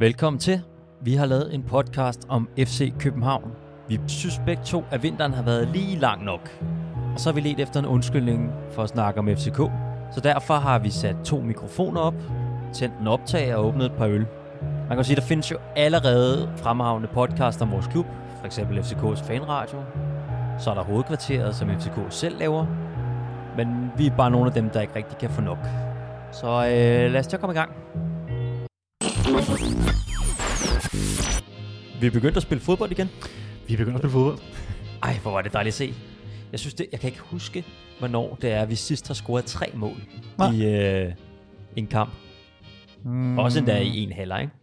Velkommen til. Vi har lavet en podcast om FC København. Vi synes begge to, at vinteren har været lige lang nok. Og så har vi let efter en undskyldning for at snakke om FCK. Så derfor har vi sat to mikrofoner op, tændt en optag og åbnet et par øl. Man kan sige, der findes jo allerede fremragende podcast om vores klub, for eksempel FCK's fanradio. Så er der hovedkvarteret, som FCK selv laver. Men vi er bare nogle af dem, der ikke rigtig kan få nok. Så øh, lad os til at komme i gang. Vi er begyndt at spille fodbold igen. Vi er begyndt at spille fodbold. Ej, hvor var det dejligt at se. Jeg synes det, jeg kan ikke huske, hvornår det er, vi sidst har scoret tre mål Nej. i øh, en kamp. Mm. Også endda i en halvleg, ikke?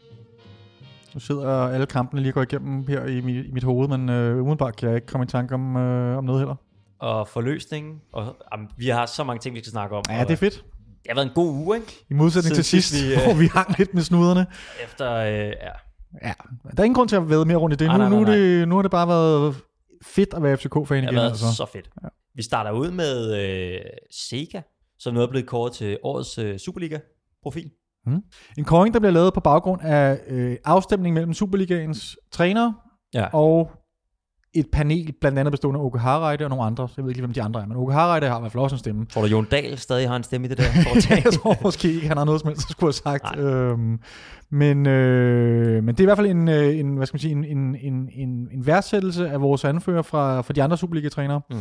Nu sidder alle kampene lige går igennem her i mit, i mit hoved, men øh, umiddelbart kan jeg ikke komme i tanke om, øh, om noget heller. Og forløsningen. Og, jamen, vi har så mange ting, vi skal snakke om. Ja, og det er fedt. Det har været en god uge, ikke? I modsætning Siden til sidst, vi, øh, hvor vi hang lidt med snuderne. Efter, øh, ja. Ja, der er ingen grund til at væde mere rundt i det. Nej, Nu, nej, nu, nej, er det, nu har det bare været fedt at være FCK-fan Det igen. har været Altså. så fedt. Ja. Vi starter ud med øh, Sega, som nu er blevet kåret til årets øh, Superliga-profil. En kåring, der bliver lavet på baggrund af øh, afstemning mellem Superligaens træner Ja. og et panel, blandt andet bestående af Åke Harreide og nogle andre. Jeg ved ikke lige, hvem de andre er, men Åke Harreide har i hvert fald også en stemme. Tror du, Jon Dahl stadig har en stemme i det der jeg tror måske ikke, han har noget som helst, skulle have sagt. Øhm, men, øh, men det er i hvert fald en, øh, en hvad skal man sige, en, en, en, en, en værdsættelse af vores anfører fra, fra de andre Superliga-trænere. Mm.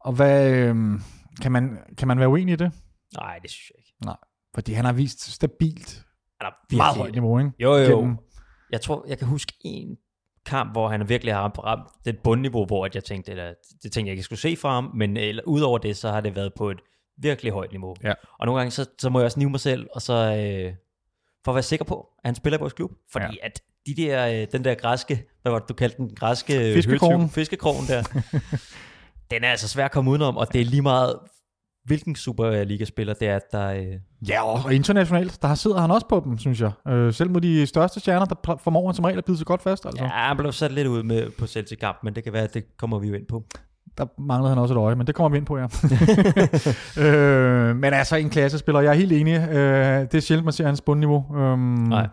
Og hvad, øh, kan, man, kan man være uenig i det? Nej, det synes jeg ikke. Fordi han har vist stabilt Han er meget højt niveau, ikke? Jo, jo. Gennem- Jeg tror, jeg kan huske en kamp, hvor han virkelig har ramt, det bundniveau, hvor at jeg tænkte, eller, det tænkte jeg ikke, skulle se fra ham, men eller, udover det, så har det været på et virkelig højt niveau. Ja. Og nogle gange, så, så må jeg også nive mig selv, og så øh, for at være sikker på, at han spiller i vores klub. Fordi ja. at de der, øh, den der græske, hvad var det, du kaldte den, græske øh, Fiskekrogen. fiskekrogen der, den er altså svær at komme udenom, og det er lige meget, hvilken Superliga-spiller det er, der... Øh, Ja, og internationalt, der sidder han også på dem, synes jeg. Øh, selv mod de største stjerner, der formår han som regel at bide sig godt fast. Altså. ja, han blev sat lidt ud med på Celtic-kamp, men det kan være, at det kommer vi jo ind på. Der manglede han også et øje, men det kommer vi ind på, ja. øh, men altså en klassespiller, jeg er helt enig. Øh, det er sjældent, man ser hans bundniveau. Øhm, Nej.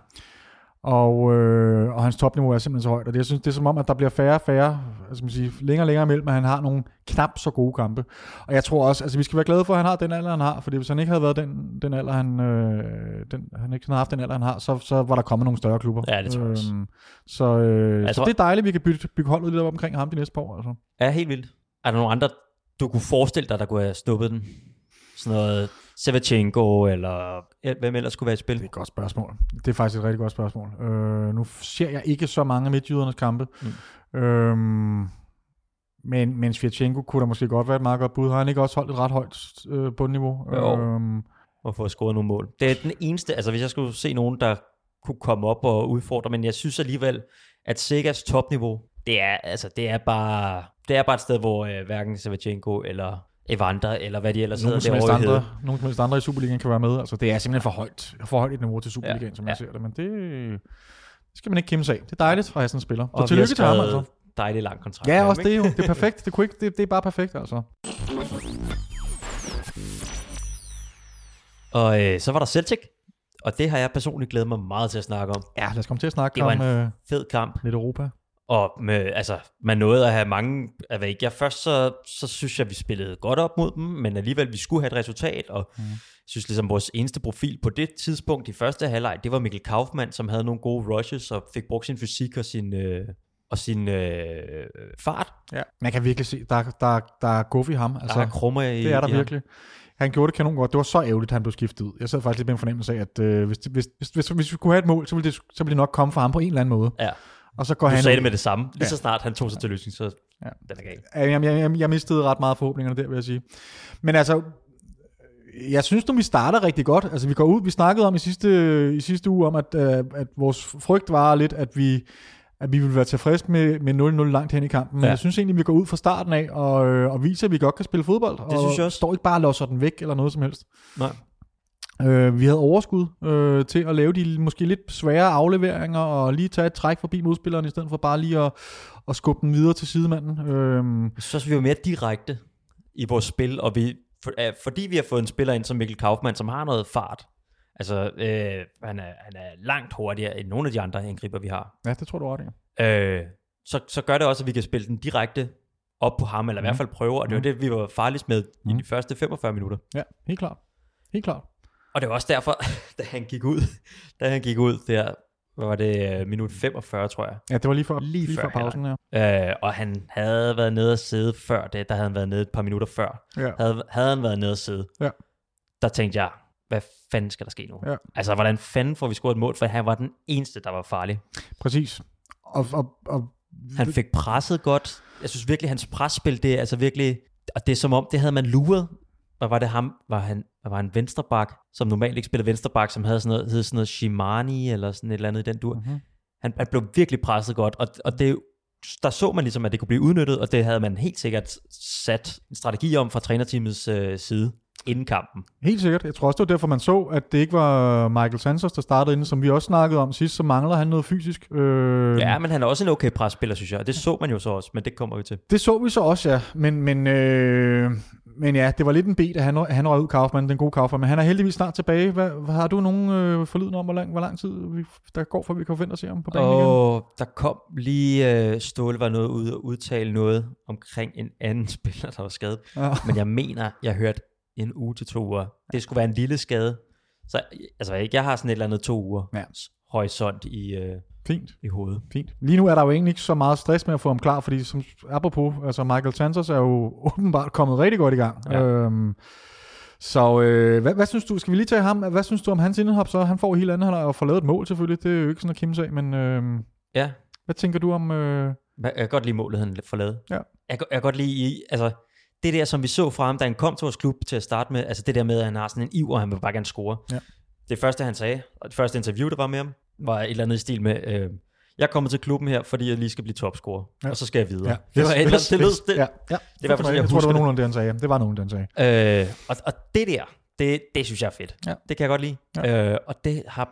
Og, øh, og hans topniveau er simpelthen så højt, og det, jeg synes, det er som om, at der bliver færre og færre, altså man sige, længere og længere imellem, at han har nogle knap så gode kampe. Og jeg tror også, altså vi skal være glade for, at han har den alder, han har, fordi hvis han ikke havde været den, den alder, han, øh, den, han ikke havde haft den alder, han har, så, så var der kommet nogle større klubber. Ja, det tror jeg også. Øhm, så, øh, Jeg så tror- det er dejligt, at vi kan bygge, bygge holdet lidt op omkring ham de næste par år. Altså. Ja, helt vildt. Er der nogle andre, du kunne forestille dig, der kunne have snuppet den? Sådan noget Sevchenko, eller hvem ellers skulle være i spil? Det er et godt spørgsmål. Det er faktisk et rigtig godt spørgsmål. Øh, nu ser jeg ikke så mange af midtjydernes kampe. Mm. Øhm, men, men Svirchenko kunne da måske godt være et meget godt bud. Har han ikke også holdt et ret højt øh, bundniveau? Jo. Øhm, Og få scoret nogle mål. Det er den eneste, altså hvis jeg skulle se nogen, der kunne komme op og udfordre, men jeg synes alligevel, at Segas topniveau, det er, altså, det er bare, det er bare et sted, hvor øh, hverken Sevchenko eller Evander, eller hvad de ellers nogen, hedder derovre andre, nogen som helst andre i Superligaen kan være med. Altså, det er simpelthen for højt, for højt et niveau til Superligaen, Ja, som jeg ja. ser det. Men det, det skal man ikke kæmpe sig af. Det er dejligt at have sådan en spiller. Og har tillykke til ham, altså. dejlig lang kontrakt. Ja, også det er jo. Det er perfekt. Det, kunne ikke, det, det er bare perfekt, altså. Og øh, så var der Celtic, og det har jeg personligt glædet mig meget til at snakke om. Ja, lad os komme til at snakke Det var om en øh, Fed kamp. lidt Europa. Og med, altså, man nåede at have mange, jeg ved ikke, jeg først så, så synes jeg, vi spillede godt op mod dem, men alligevel, vi skulle have et resultat, og mm. jeg synes ligesom, vores eneste profil på det tidspunkt i første halvleg, det var Mikkel Kaufmann, som havde nogle gode rushes, og fik brugt sin fysik og sin, øh, og sin øh, fart. Ja. Man kan virkelig se, der, der, der er guf i ham. Altså, Altså, der er krummer i det er der i ham. virkelig. Han gjorde det kanon godt. Det var så ærgerligt, at han blev skiftet ud. Jeg sad faktisk lidt med en fornemmelse af, at øh, hvis, hvis, hvis, hvis, hvis vi kunne have et mål, så ville, det, så ville det nok komme fra ham på en eller anden måde. Ja, Og så går du han sagde ud. det med det samme. Lige Ja. så snart han tog sig til løsning, så Ja. den er galt. Ja, Jeg, jeg, jeg, jeg mistede ret meget forhåbningerne der, vil jeg sige. Men altså, jeg synes nu, vi starter rigtig godt. Altså, vi går ud, vi snakkede om i sidste, i sidste uge, om at, øh, at vores frygt var lidt, at vi, at vi ville være tilfredse med, med 0-0 langt hen i kampen. Men Ja. jeg synes egentlig, vi går ud fra starten af og, øh, og viser, at vi godt kan spille fodbold. og synes jeg også. står ikke bare og losser den væk eller noget som helst. Nej. Øh, vi havde overskud øh, til at lave de måske lidt svære afleveringer og lige tage et træk forbi modspilleren, i stedet for bare lige at, at skubbe den videre til sidemanden. Øh, også, vi var mere direkte i vores spil, og vi, for, uh, fordi vi har fået en spiller ind som Mikkel Kaufmann, som har noget fart, Altså, øh, han, er, han er langt hurtigere end nogle af de andre angriber, vi har. Ja, det tror du ret i. Øh, så, så gør det også, at vi kan spille den direkte op på ham, eller i Mhm. hvert fald prøve, og det var det, vi var farligst med i Mhm. de første 45 minutter. Ja, helt klart. Helt klart. Og det var også derfor, da han gik ud, da han gik ud der, hvad var det, øh, minut 45, tror jeg. Ja, det var lige før, Lige lige før før pausen, ja. Øh, og han havde været nede og sidde før det, der havde han været nede et par minutter før. ja. Havde, havde han været nede og sidde, Ja. der tænkte jeg, hvad fanden skal der ske nu? Ja. Altså, hvordan fanden får vi scoret et mål, for han var den eneste, der var farlig. Præcis. Og, og, og Han fik presset godt. Jeg synes virkelig, hans presspil, det er altså virkelig, og det er som om, det havde man luret. Hvad var det ham? Var han, hvad var han vensterbak, som normalt ikke spillede vensterbak, som havde sådan noget, hed sådan noget Shimani, eller sådan et eller andet i den dur. Mhm. Han, han blev virkelig presset godt, og, og det, der så man ligesom, at det kunne blive udnyttet, og det havde man helt sikkert sat en strategi om fra trænerteamets øh, side inden kampen. Helt sikkert. Jeg tror også, det var derfor, man så, at det ikke var Michael Santos, der startede inde, som vi også snakkede om sidst, så mangler han noget fysisk. Øh, Ja, men han er også en okay presspiller, synes jeg, det så man jo så også, men det kommer vi til. Det så vi så også, ja. Men, men, øh, men ja, det var lidt en bed, at han, han røg ud Kaufmann, den gode Kaufmann. Men han er heldigvis snart tilbage. Hvad, har du nogen øh, forlyden om, hvor lang, hvor lang tid vi, der går, for vi kan forvente at se ham på banen igen? Og der kom lige, øh, Ståle var noget ude og udtale noget omkring en anden spiller, der var skadet. Ja. Men jeg mener, jeg hørte en uge til to uger. Det skulle være en lille skade. Så altså, ikke, jeg har sådan et eller andet to uger Ja. horisont i, øh, Fint. i hovedet. Fint. Lige nu er der jo egentlig ikke så meget stress med at få ham klar, fordi som, apropos, altså Michael Santos er jo åbenbart kommet rigtig godt i gang. Ja. Øhm, så øh, hvad, hvad, synes du, skal vi lige tage ham, hvad synes du om hans indhop så? Han får helt andet, han har fået lavet et mål selvfølgelig, det er jo ikke sådan noget Kim sag, men øh, Ja, hvad tænker du om, øh, jeg kan godt lide målet, han får lavet. Ja. Jeg, jeg kan godt lide, altså, det der, som vi så fra ham, da han kom til vores klub til at starte med, altså det der med, at han har sådan en iver, og han vil bare gerne score. Ja. Det første, han sagde, og det første interview, der var med ham, var et eller andet i stil med, øh, jeg er kommet til klubben her, fordi jeg lige skal blive topscorer, Ja. og så skal jeg videre. Ja. Det var et eller andet, det lød, det, ja, ja. det fald sådan, jeg jeg tror, det var nogenlunde det, han sagde. Det var nogenlunde det, han sagde. Øh, og, og det der, det, det synes jeg er fedt. Ja. Det kan jeg godt lide. Ja. Øh, og det har,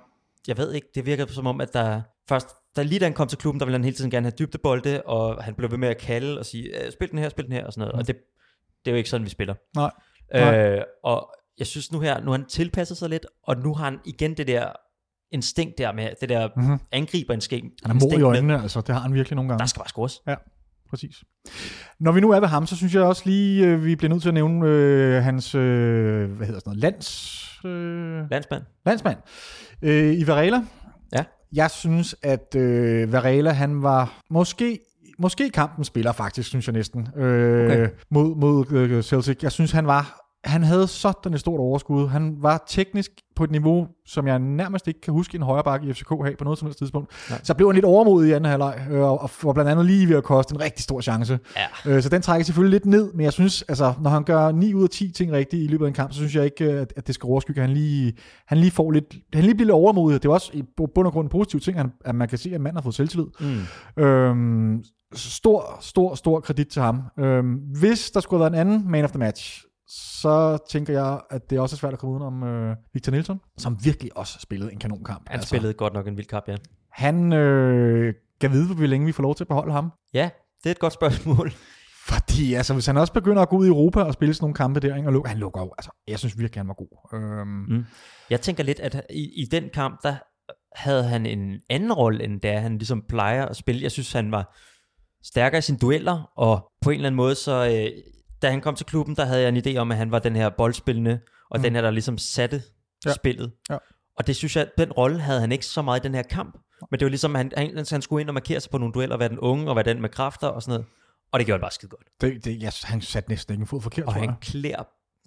jeg ved ikke, det virker som om, at der først, da lige da han kom til klubben, der ville han hele tiden gerne have dybdebolde, og han blev ved med at kalde og sige, "Øh, spil den her, spil den her, og sådan noget. Mm. Og det, det er jo ikke sådan, vi spiller. Nej. Nej. Øh, og jeg synes nu her, nu har han tilpasset sig lidt, og nu har han igen det der instinkt der med, det der Mm-hmm. angriberinstinkt. Han er mor i instinkt med, øjnene, altså. Det har han virkelig nogle gange. Der skal bare scores. Præcis. Når vi nu er ved ham, så synes jeg også lige, øh, vi bliver nødt til at nævne øh, hans, øh, hvad hedder sådan noget, lands, øh, Landsmand. landsmand, øh, i Varela. Ja. Jeg synes, at øh, Varela, han var måske, måske kampens spiller faktisk, synes jeg næsten, øh, Okay. mod, mod øh, Celtic. Jeg synes, han var, han havde sådan et stort overskud. Han var teknisk på et niveau, som jeg nærmest ikke kan huske en højre bakke i FCK have på noget som helst tidspunkt. Nej. Så blev han lidt overmodig i anden halvleg, øh, og, var blandt andet lige ved at koste en rigtig stor chance. Ja. Øh, så den trækker selvfølgelig lidt ned, men jeg synes, altså, når han gør 9 ud af 10 ting rigtigt i løbet af en kamp, så synes jeg ikke, at, at det skal overskygge. Han lige, han lige får lidt, han lige bliver lidt overmodig. Det er også i bund og grund en positiv ting, at, at man kan se, at manden har fået selvtillid. Mm. Øhm, stor, stor, stor kredit til ham. Øhm, hvis der skulle have været en anden man of the match, så tænker jeg, at det også er svært at komme udenom øh, Victor Nielsen, som virkelig også spillede en kanonkamp. Han altså. spillede godt nok en vild kamp, ja. Han øh, kan vide, hvor længe vi får lov til at beholde ham. Ja, det er et godt spørgsmål. Fordi altså, hvis han også begynder at gå ud i Europa og spille sådan nogle kampe der, ikke, og lukke, han lukker jo, altså, jeg synes virkelig, han var god. Øhm, Mm. Jeg tænker lidt, at i, i den kamp, der havde han en anden rolle, end da han ligesom plejer at spille. Jeg synes, han var stærkere i sine dueller, og på en eller anden måde, så øh, da han kom til klubben, der havde jeg en idé om, at han var den her boldspillende, og Mm. den her, der ligesom satte Ja. spillet. Ja. Og det synes jeg, den rolle havde han ikke så meget i den her kamp. Men det var ligesom, at han, han, han skulle ind og markere sig på nogle dueller, være den unge, og være den med kræfter og sådan noget. Og det gjorde han bare skide godt. det, det, jeg, han satte næsten ikke en fod forkert, Og han klæder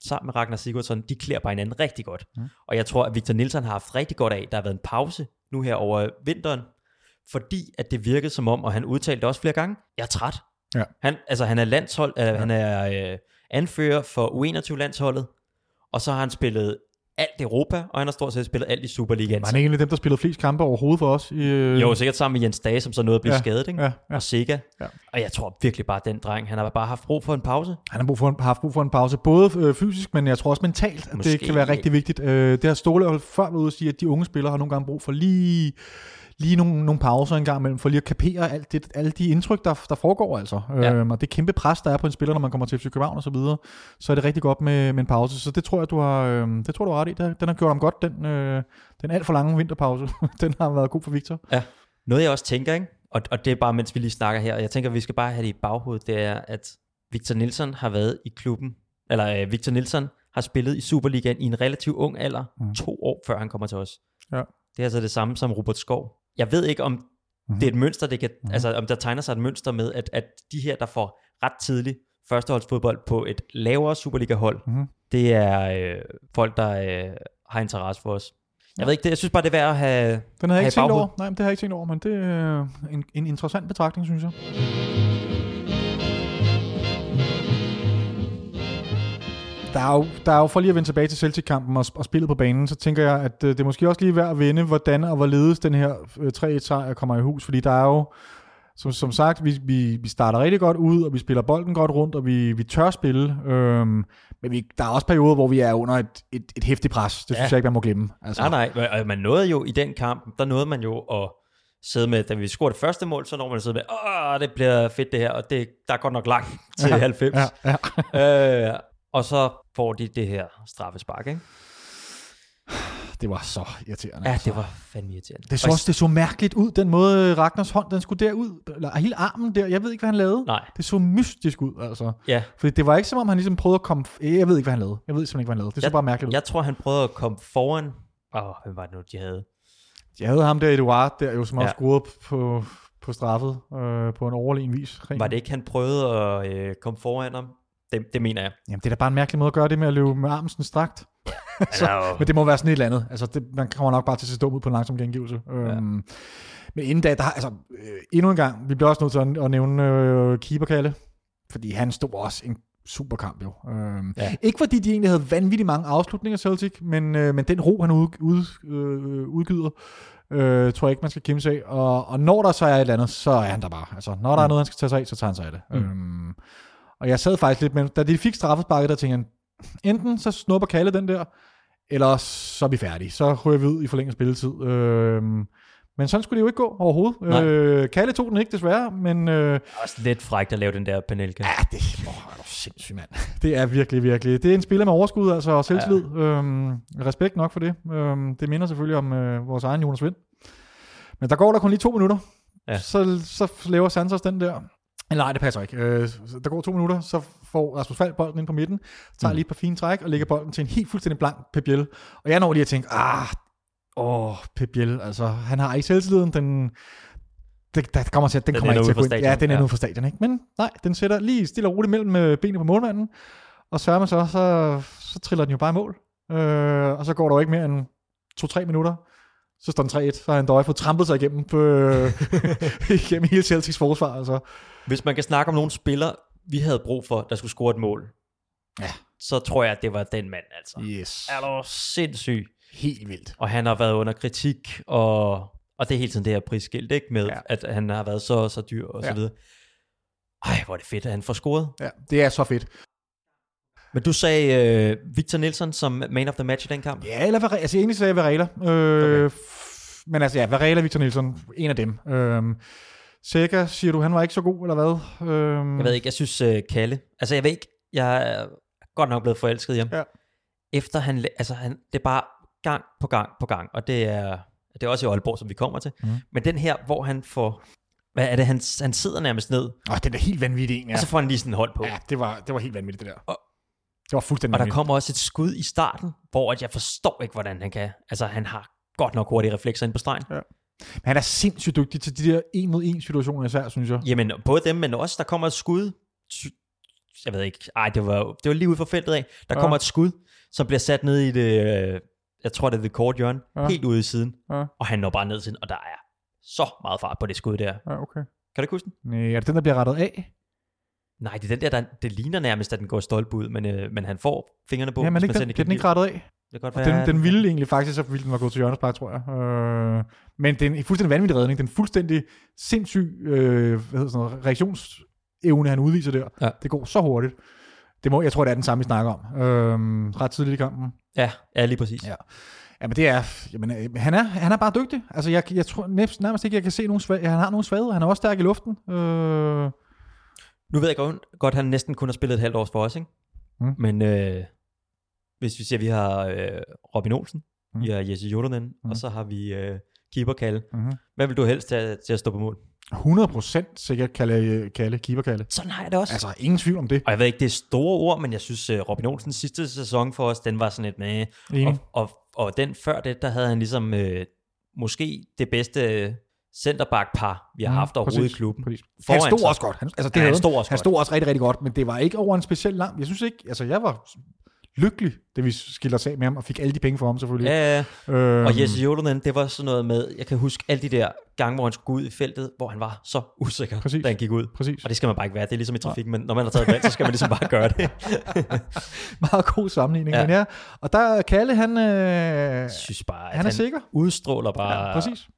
sammen med Ragnar Sigurdsson, de klæder bare hinanden rigtig godt. Mm. Og jeg tror, at Victor Nielsen har haft rigtig godt af, der har været en pause nu her over vinteren, fordi at det virkede som om, og han udtalte det også flere gange, jeg er træt. Ja. Han, altså han er landshold, øh, han er øh, anfører for U21-landsholdet, og så har han spillet alt Europa, og han har stort set spillet alt i Superligaen. Var han en af dem, der spillede flest kampe overhovedet for os? I, øh, Jo, sikkert sammen med Jens Dage, som så nåede at blive Ja, ja. skadet, ikke? Ja, ja. og Sega. Ja. Og jeg tror virkelig bare, at den dreng, han har bare haft brug for en pause. Han har brug for en, haft brug for en pause, både øh, fysisk, men jeg tror også mentalt, at det Måske. kan være rigtig vigtigt. Øh, det har Ståle før været ude at sige, at de unge spillere har nogle gange brug for lige, lige nogle, nogle pauser en gang imellem, for lige at kapere alt det, alle de indtryk, der, der foregår altså. Ja. Øhm, og det kæmpe pres, der er på en spiller, når man kommer til FC København og så videre, så er det rigtig godt med, med en pause. Så det tror jeg, du har, øhm, det tror du har ret i. Den har gjort ham godt, den, øh, den alt for lange vinterpause. den har været god for Victor. Noget jeg også tænker, ikke? Og, og det er bare, mens vi lige snakker her, og jeg tænker, vi skal bare have det i baghovedet, det er, at Victor Nielsen har været i klubben, eller øh, Victor Nielsen har spillet i Superligaen i en relativt ung alder, mm. to år før han kommer til os. Ja. Det er altså det samme som Robert Skov. Jeg ved ikke, om Mhm. mm-hmm. det er et mønster, det kan, Mhm. mm-hmm. altså om der tegner sig et mønster med, at, at de her, der får ret tidligt førsteholdsfodbold på et lavere Superliga-hold, Mhm. det er øh, folk, der øh, har interesse for os. Jeg ved ikke, det, jeg synes bare, det er værd at have... Den har jeg ikke tænkt over. Nej, men det har jeg ikke tænkt over, men det er en, en interessant betragtning, synes jeg. Der er, jo, der er jo, for lige at vende tilbage til Celtic-kampen og, og spillet på banen, så tænker jeg, at øh, det er måske også lige værd at vende, hvordan og hvorledes den her øh, 3-1-sejr kommer i hus, fordi der er jo, som, som sagt, vi, vi, vi starter rigtig godt ud, og vi spiller bolden godt rundt, og vi, vi tør spille, øhm, men vi, der er også perioder, hvor vi er under et, et, et hæftigt pres. Det Ja. synes jeg ikke, man må glemme. Altså, Nej, nej, man nåede jo i den kamp, der nåede man jo at sidde med, da vi scorede det første mål, så når man sidde med, åh, det bliver fedt det her, og det, der er godt nok langt til Ja, 90. Ja, ja. Øh, og så får de det her straffespark, ikke? Det var så irriterende. Ja, det var fandme irriterende. Det så Og- også det så mærkeligt ud, den måde Ragnars hånd, den skulle derud, eller hele armen der, jeg ved ikke, hvad han lavede. Nej, Det så mystisk ud, altså. ja. Fordi det var ikke som om, han ligesom prøvede at komme... Jeg ved ikke, hvad han lavede. Jeg ved simpelthen ikke, hvad han lavede. Det så Jeg- bare mærkeligt ud. Jeg tror, han prøvede at komme foran. Åh, oh, hvem var det nu, de havde? Jeg havde ham der, Eduard, der jo, som Ja. også scorede på, på straffet øh, på en overlegen vis. Ren. Var det ikke, han prøvede at øh, komme foran ham? Det, det mener jeg. Jamen, det er da bare en mærkelig måde at gøre det med at løbe med armen sådan strakt. Så, altså, Men det må være sådan et eller andet. Altså, det, man kommer nok bare til at se dum ud på en langsom gengivelse. Ja. Øhm, men inden da, der har, altså, øh, endnu en gang, vi bliver også nødt til at, at nævne øh, keeperkalle, fordi han stod også en super kamp jo. Øhm, Ja. Ikke fordi de egentlig havde vanvittigt mange afslutninger, Celtic, men, øh, men den ro, han ud, ud, øh, udgyder, øh, tror jeg ikke, man skal kæmpe sig af. Og, og når der så er et eller andet, så er han der bare. Altså, når der er Mm. noget, han skal tage sig af, så tager han sig af det. Mm. Øhm, og jeg sad faktisk lidt med, da de fik straffesparket, der tænkte jeg, enten så snupper Kalle den der, eller så er vi færdige. Så ryger vi ud i forlænget spilletid. Øhm, men sådan skulle det jo ikke gå overhovedet. Nej. Øh, Kalle tog den ikke desværre, men øh, det er også lidt frækt at lave den der Panelka. ja, det åh, er du sindssygt, mand. Det er virkelig, virkelig. Det er en spiller med overskud, altså og selvtillid. Ja. Øhm, respekt nok for det. Øhm, det minder selvfølgelig om øh, vores egen Jonas Vind. Men der går der kun lige to minutter. Ja. Så, så laver Santos den der. Eller nej, det passer ikke. Øh, der går to minutter, så får Rasmus Falk bolden ind på midten, tager Mm. lige et par fine træk og lægger bolden til en helt fuldstændig blank Pep. Og jeg når lige at tænke, ah, åh, Pep altså han har ikke selvtilliden, den, det, der kommer til, den, Den kommer ikke til at gå ind. Ja, den er ja. ude for stadion, ikke? Men nej, den sætter lige stille og roligt mellem øh, benene på målmanden, og sørger man så, så, så triller den jo bare i mål. Øh, og så går der jo ikke mere end to-tre minutter, så står den 3-1, så har han dog fået trampet sig igennem, på, øh, igennem hele Celtics forsvar. Altså. Hvis man kan snakke om nogle spillere, vi havde brug for, der skulle score et mål, Ja. så tror jeg, at det var den mand, altså. Yes. Er du sindssyg? Helt vildt. Og han har været under kritik, og, og det er hele tiden det her prisskilt, ikke? Med, ja. at han har været så så dyr, og Ja. så videre. Ej, hvor er det fedt, at han får scoret. Ja, det er så fedt. Men du sagde øh, Victor Nielsen som man of the match i den kamp. Ja, eller. Altså egentlig sagde jeg Varela. Øh, okay. Men altså ja, Varela, Victor Nielsen, en af dem. Øh, Sækker, siger du, han var ikke så god, eller hvad? Øh, Jeg ved ikke, jeg synes uh, Kalle, altså jeg ved ikke, jeg er godt nok blevet forelsket i ham. Ja. Efter han, altså han, det er bare gang på gang på gang, og det er, det er også i Aalborg, som vi kommer til. Mhm. Men den her, hvor han får, hvad er det, han, han sidder nærmest ned, Åh, det er da helt vanvittigt en, ja. og så får han lige sådan en hold på. Ja, det var, det var helt vanvittigt, det der. Og- det var fuldstændig Og der kommer også et skud i starten, hvor at jeg forstår ikke, hvordan han kan. Altså han har godt nok hurtige reflekser ind på stregen. Men han er sindssygt dygtig til de der en mod en situationer især, synes jeg. Jamen, både dem, men også, der kommer et skud. Jeg ved ikke, ej, det var, det var lige ude for feltet af. Der Ja. kommer et skud, som bliver sat ned i det, øh, jeg tror, det er det kort hjørne, Ja. helt ude i siden. Ja. Og han når bare ned til den, og der er så meget fart på det skud der. Ja, okay. Kan du ikke huske den? Nej, er det den, der bliver rettet af? Nej, det er den der, der det ligner nærmest, at den går stolpe ud, men, øh, men han får fingrene på. Ja, men ikke den, bliver den ikke rettet af? Det godt den, den ville egentlig faktisk, så ville den var gået til Jørgens tror jeg. Øh, men det er en fuldstændig vanvittig redning. Den fuldstændig sindssyg øh, hvad hedder sådan noget, reaktionsevne, han udviser der. Ja. Det går så hurtigt. Det må, jeg tror, det er den samme, vi snakker om. Øh, ret tidligt i kampen. Ja, ja, lige præcis. Ja. Jamen det er, jamen, øh, han er, han er bare dygtig. Altså jeg, jeg tror nærmest, nærmest ikke, jeg kan se nogen svag, han har nogen svagheder. Han er også stærk i luften. Øh, Nu ved jeg godt, godt han næsten kun har spillet et halvt års for os, ikke? Mm. Men øh, hvis vi siger, vi har øh, Robin Olsen, Mm. mm. vi har Jesse Jordanen, Mm. mm. og så har vi øh, keeper Kalle. mm-hmm. Hvad vil du helst til, til at stå på mål? 100% sikkert Kalle, Kalle, keeper Kalle. Sådan har jeg det også. Altså ingen tvivl om det. Og jeg ved ikke, det er store ord, men jeg synes, uh, Robin Olsens sidste sæson for os, den var sådan lidt med. Og, og, og den før det, der havde han ligesom øh, måske det bedste centerback-par, vi har Mm, haft overhovedet præcis, i klubben. Præcis. Han stod sig. også godt. Han, altså, det Ja, han stod også han godt. stod også rigtig, rigtig godt, men det var ikke over en speciel lang. Jeg synes ikke, altså jeg var lykkelig, da vi skilte os af med ham, og fik alle de penge for ham selvfølgelig. Ja, ja. Øhm, Og Jesse Jolonen, det var sådan noget med, jeg kan huske alle de der gange, hvor han skulle ud i feltet, hvor han var så usikker, Præcis. da han gik ud. Præcis. Og det skal man bare ikke være. Det er ligesom i trafikken, men når man har taget valg, så skal man ligesom bare gøre det. Meget god sammenligning. Ja. Ja. Men ja, og der er Kalle, han, øh, Jeg synes bare, han er sikker. udstråler bare Ja, præcis.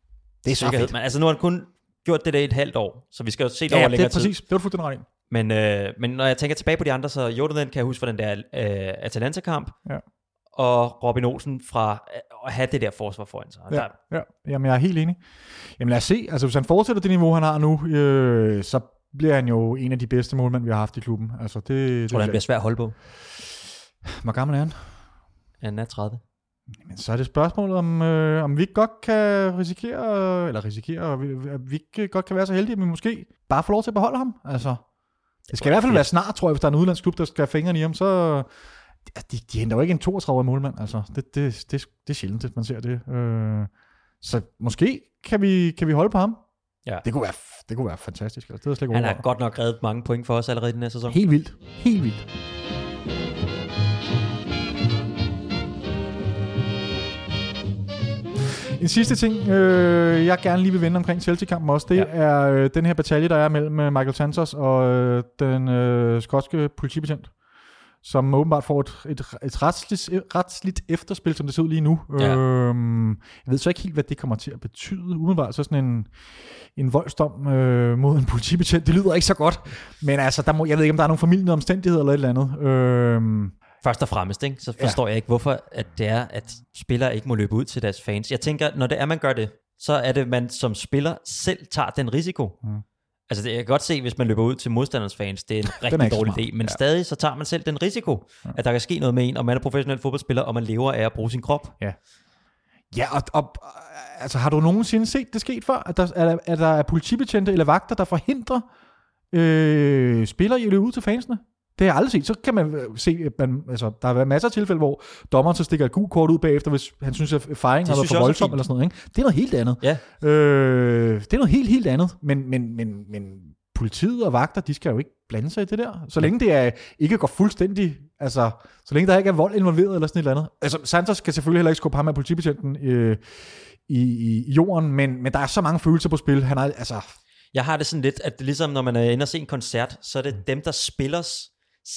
Det er så fedt. Men altså nu har han kun gjort det der i et halvt år, så vi skal jo se det Ja, over ja, det længere er præcis. Det var du fuldstændig ret i. tid. Men, øh, men når jeg tænker tilbage på de andre, så Jordan kan jeg huske fra den der øh, Atalanta-kamp, Ja. og Robin Olsen fra øh, at have det der forsvar foran sig. Ja, Der, ja. Jamen, jeg er helt enig. Jamen lad os se. Altså, hvis han fortsætter det niveau, han har nu, øh, så bliver han jo en af de bedste målmænd, vi har haft i klubben. Altså, det, jeg det tror, han bliver svær at holde på. Hvor gammel er han? Han er 30. Men så er det spørgsmålet, om, øh, om vi ikke godt kan risikere, eller risikere, at vi, ikke godt kan være så heldige, at vi måske bare får lov til at beholde ham. Altså, det skal i hvert fald være snart, tror jeg, hvis der er en udlandsk klub, der skal have fingrene i ham, så... De, de henter jo ikke en 32-årig målmand, altså. Det, det, det, det er sjældent, at man ser det. Øh, så måske kan vi, kan vi holde på ham. Ja. Det kunne være, det kunne være fantastisk. Altså, det er slet ikke Han har godt nok reddet mange point for os allerede i den her sæson. Helt vildt. Helt vildt. En sidste ting, øh, jeg gerne lige vil vende omkring Celtic-kampen også, det ja. Er øh, den her batalje, der er mellem øh, Michael Santos og øh, den øh, skotske politibetjent, som åbenbart får et, et, et retsligt, retsligt efterspil, som det ser ud lige nu. Ja. Øhm, jeg ved så ikke helt, hvad det kommer til at betyde. Umiddelbart så sådan en, en voldsdom øh, mod en politibetjent, det lyder ikke så godt. Men altså, der må, jeg ved ikke, om der er nogle familielige omstændigheder eller et eller andet. Øhm, Først og fremmest, ikke, så forstår ja. jeg ikke, hvorfor at det er, at spillere ikke må løbe ud til deres fans. Jeg tænker, når det er, man gør det, så er det, man som spiller selv tager den risiko. Mm. Altså, det, jeg kan godt se, hvis man løber ud til modstanders fans, det er en er rigtig ikke dårlig idé, men Ja. ja. stadig så tager man selv den risiko, ja. at der kan ske noget med en, og man er professionel fodboldspiller, og man lever af at bruge sin krop. Ja, og, og altså, har du nogensinde set det sket før? At der, er, at der er politibetjente eller vagter, der forhindrer øh, spillere i at løbe ud til fansene? Det har jeg aldrig set. Så kan man øh, se, at man, altså, der har været masser af tilfælde, hvor dommeren så stikker et gult kort ud bagefter, hvis han synes, at fejringen har været for voldsom eller sådan noget. Ikke? Det er noget helt andet. Ja, Øh, det er noget helt, helt andet. Men, men, men, men politiet og vagter, de skal jo ikke blande sig i det der. Så længe det er, ikke går fuldstændig, altså, så længe der ikke er vold involveret eller sådan et eller andet. Altså, Santos skal selvfølgelig heller ikke skubbe ham af politibetjenten øh, i, i, jorden, men, men der er så mange følelser på spil. Han er, altså, jeg har det sådan lidt, at det ligesom, når man er inde og se en koncert, så er det dem, der spiller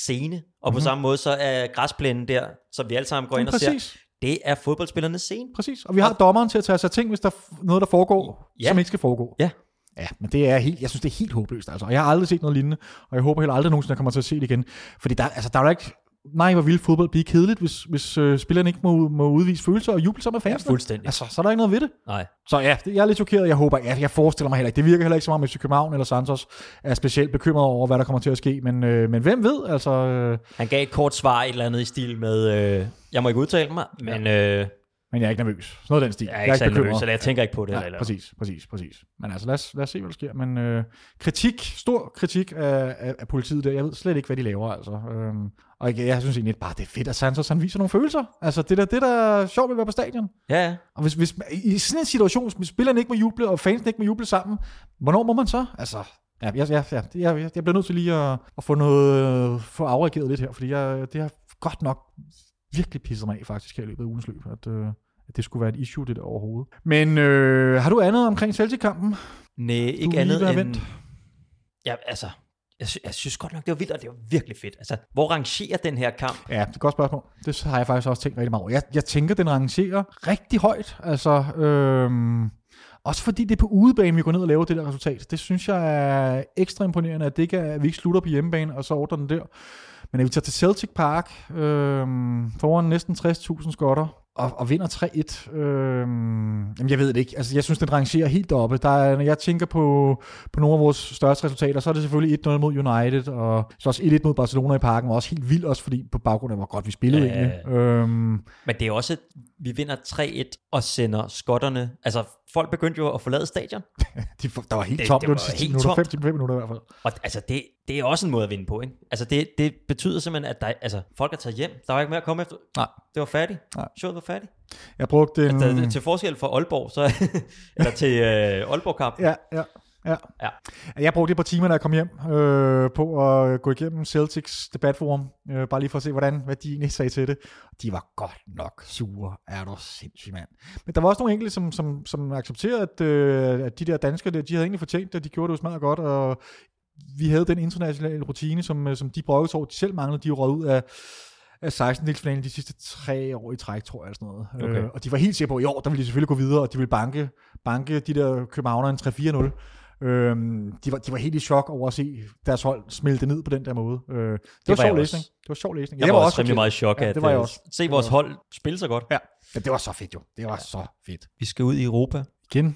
scene, og på Mhm. samme måde så er græsplænen der, som vi alle sammen går ind og ser, det er fodboldspillernes scene. præcis. Og vi har dommeren til at tage sig ting, hvis der er noget, der foregår, Ja. som ikke skal foregå. Ja. Ja, men det er helt, jeg synes, det er helt håbløst. Altså. Og jeg har aldrig set noget lignende, og jeg håber heller aldrig nogensinde, jeg kommer til at se det igen. Fordi der, altså, der er jo ikke, nej, hvor vil fodbold blive kedeligt, hvis, hvis øh, spillerne ikke må, må udvise følelser og juble sammen med fansene. Fuldstændig. Altså, så er der ikke noget ved det. Nej. Så ja, jeg er lidt chokeret. Jeg håber, ja, jeg forestiller mig heller ikke. Det virker heller ikke om, at FC København eller Santos er specielt bekymret over, hvad der kommer til at ske. Men, øh, men hvem ved? Altså, øh, Han gav et kort svar, et eller andet i stil med, øh, jeg må ikke udtale mig, men øh, men jeg er ikke nervøs. Sådan noget af den stil. jeg er ikke særlig nervøs, eller jeg tænker ikke på det. Nej, eller, præcis, præcis, præcis. Men altså, lad os, lad os se, hvad der sker. Men øh, kritik, stor kritik af, af, af politiet der. Jeg ved slet ikke, hvad de laver, altså. Øhm, og jeg, jeg synes egentlig bare, det er fedt, at Santos han viser nogle følelser. Altså, det der, det der er sjovt ved at være på stadion. Ja, ja. Og hvis, hvis, i sådan en situation, hvis spillerne ikke må juble, og fansene ikke må juble sammen, hvornår må man så? Altså, ja, jeg, jeg, jeg, jeg, jeg bliver nødt til lige at, at få noget, få afreageret lidt her, fordi jeg, det har godt nok virkelig pisset mig af faktisk her i løbet af ugens løb, at, øh, at det skulle være et issue, det der overhovedet. Men øh, har du andet omkring Celtic-kampen? Nej, ikke andet end... vendt? Ja, altså, jeg, sy- jeg synes godt nok, det var vildt, og det var virkelig fedt. Altså, hvor rangerer den her kamp? Ja, det er et godt spørgsmål. Det har jeg faktisk også tænkt rigtig meget over. Jeg, jeg tænker, den rangerer rigtig højt. Altså, øhm, også fordi det er på udebane, vi går ned og laver det der resultat. Det synes jeg er ekstra imponerende, at, det ikke er, at vi ikke slutter på hjemmebane, og så ordner den der. Men når vi tager til Celtic Park, øhm, foran næsten 60.000 skotter, og, og vinder 3-1. Øh, jamen, jeg ved det ikke. Altså, jeg synes, den rangerer helt deroppe. Der er, når jeg tænker på, på nogle af vores største resultater, så er det selvfølgelig 1-0 mod United, og så også 1-1 mod Barcelona i parken, og også helt vildt, også fordi på baggrund af, hvor godt vi spillede Ja. egentlig. Øhm, Men det er også, vi vinder 3-1 og sender skotterne. Altså, folk begyndte jo at forlade stadion. de, der var helt Det- tomt, det det, var var de sidste helt tomt. 5, 5 minutter i hvert fald. Og altså, det, det er også en måde at vinde på, ikke? Altså, det, det betyder simpelthen, at der, altså, folk er taget hjem. Der var ikke mere at komme efter. Nej. Det var færdigt. Nej. Showet var færdigt. Jeg brugte en... Altså, til forskel for Aalborg, så, eller til øh, Aalborg-kamp. Ja, ja. Ja. Ja. Jeg brugte et par timer, da jeg kom hjem, øh, på at gå igennem Celtics debatforum, øh, bare lige for at se, hvordan, hvad de egentlig sagde til det. De var godt nok sure, er du sindssyg mand. Men der var også nogle enkelte, som, som, som accepterede, at, øh, at de der danskere, der, de havde egentlig fortjent det, de gjorde det jo smadret godt, og vi havde den internationale rutine, som, øh, som de over, de selv manglede, de var røget ud af, af 16 delsfinalen de sidste tre år i træk, tror jeg, eller sådan noget. Okay. Øh, og de var helt sikre på, at i år, der ville de selvfølgelig gå videre, og de ville banke, banke de der københavnere en 3-4-0. Øhm, de, var, de var helt i chok over at se deres hold smelte ned på den der måde. Øh, det, det var var sjov jeg læsning. Det var sjov læsning. Jeg, Jeg var også rimelig meget i chok Ja, af det var jeg at, øh, også. se vores var hold spille så godt. Ja, ja det var så fedt jo. Det var så fedt. Vi skal ud i Europa Igen.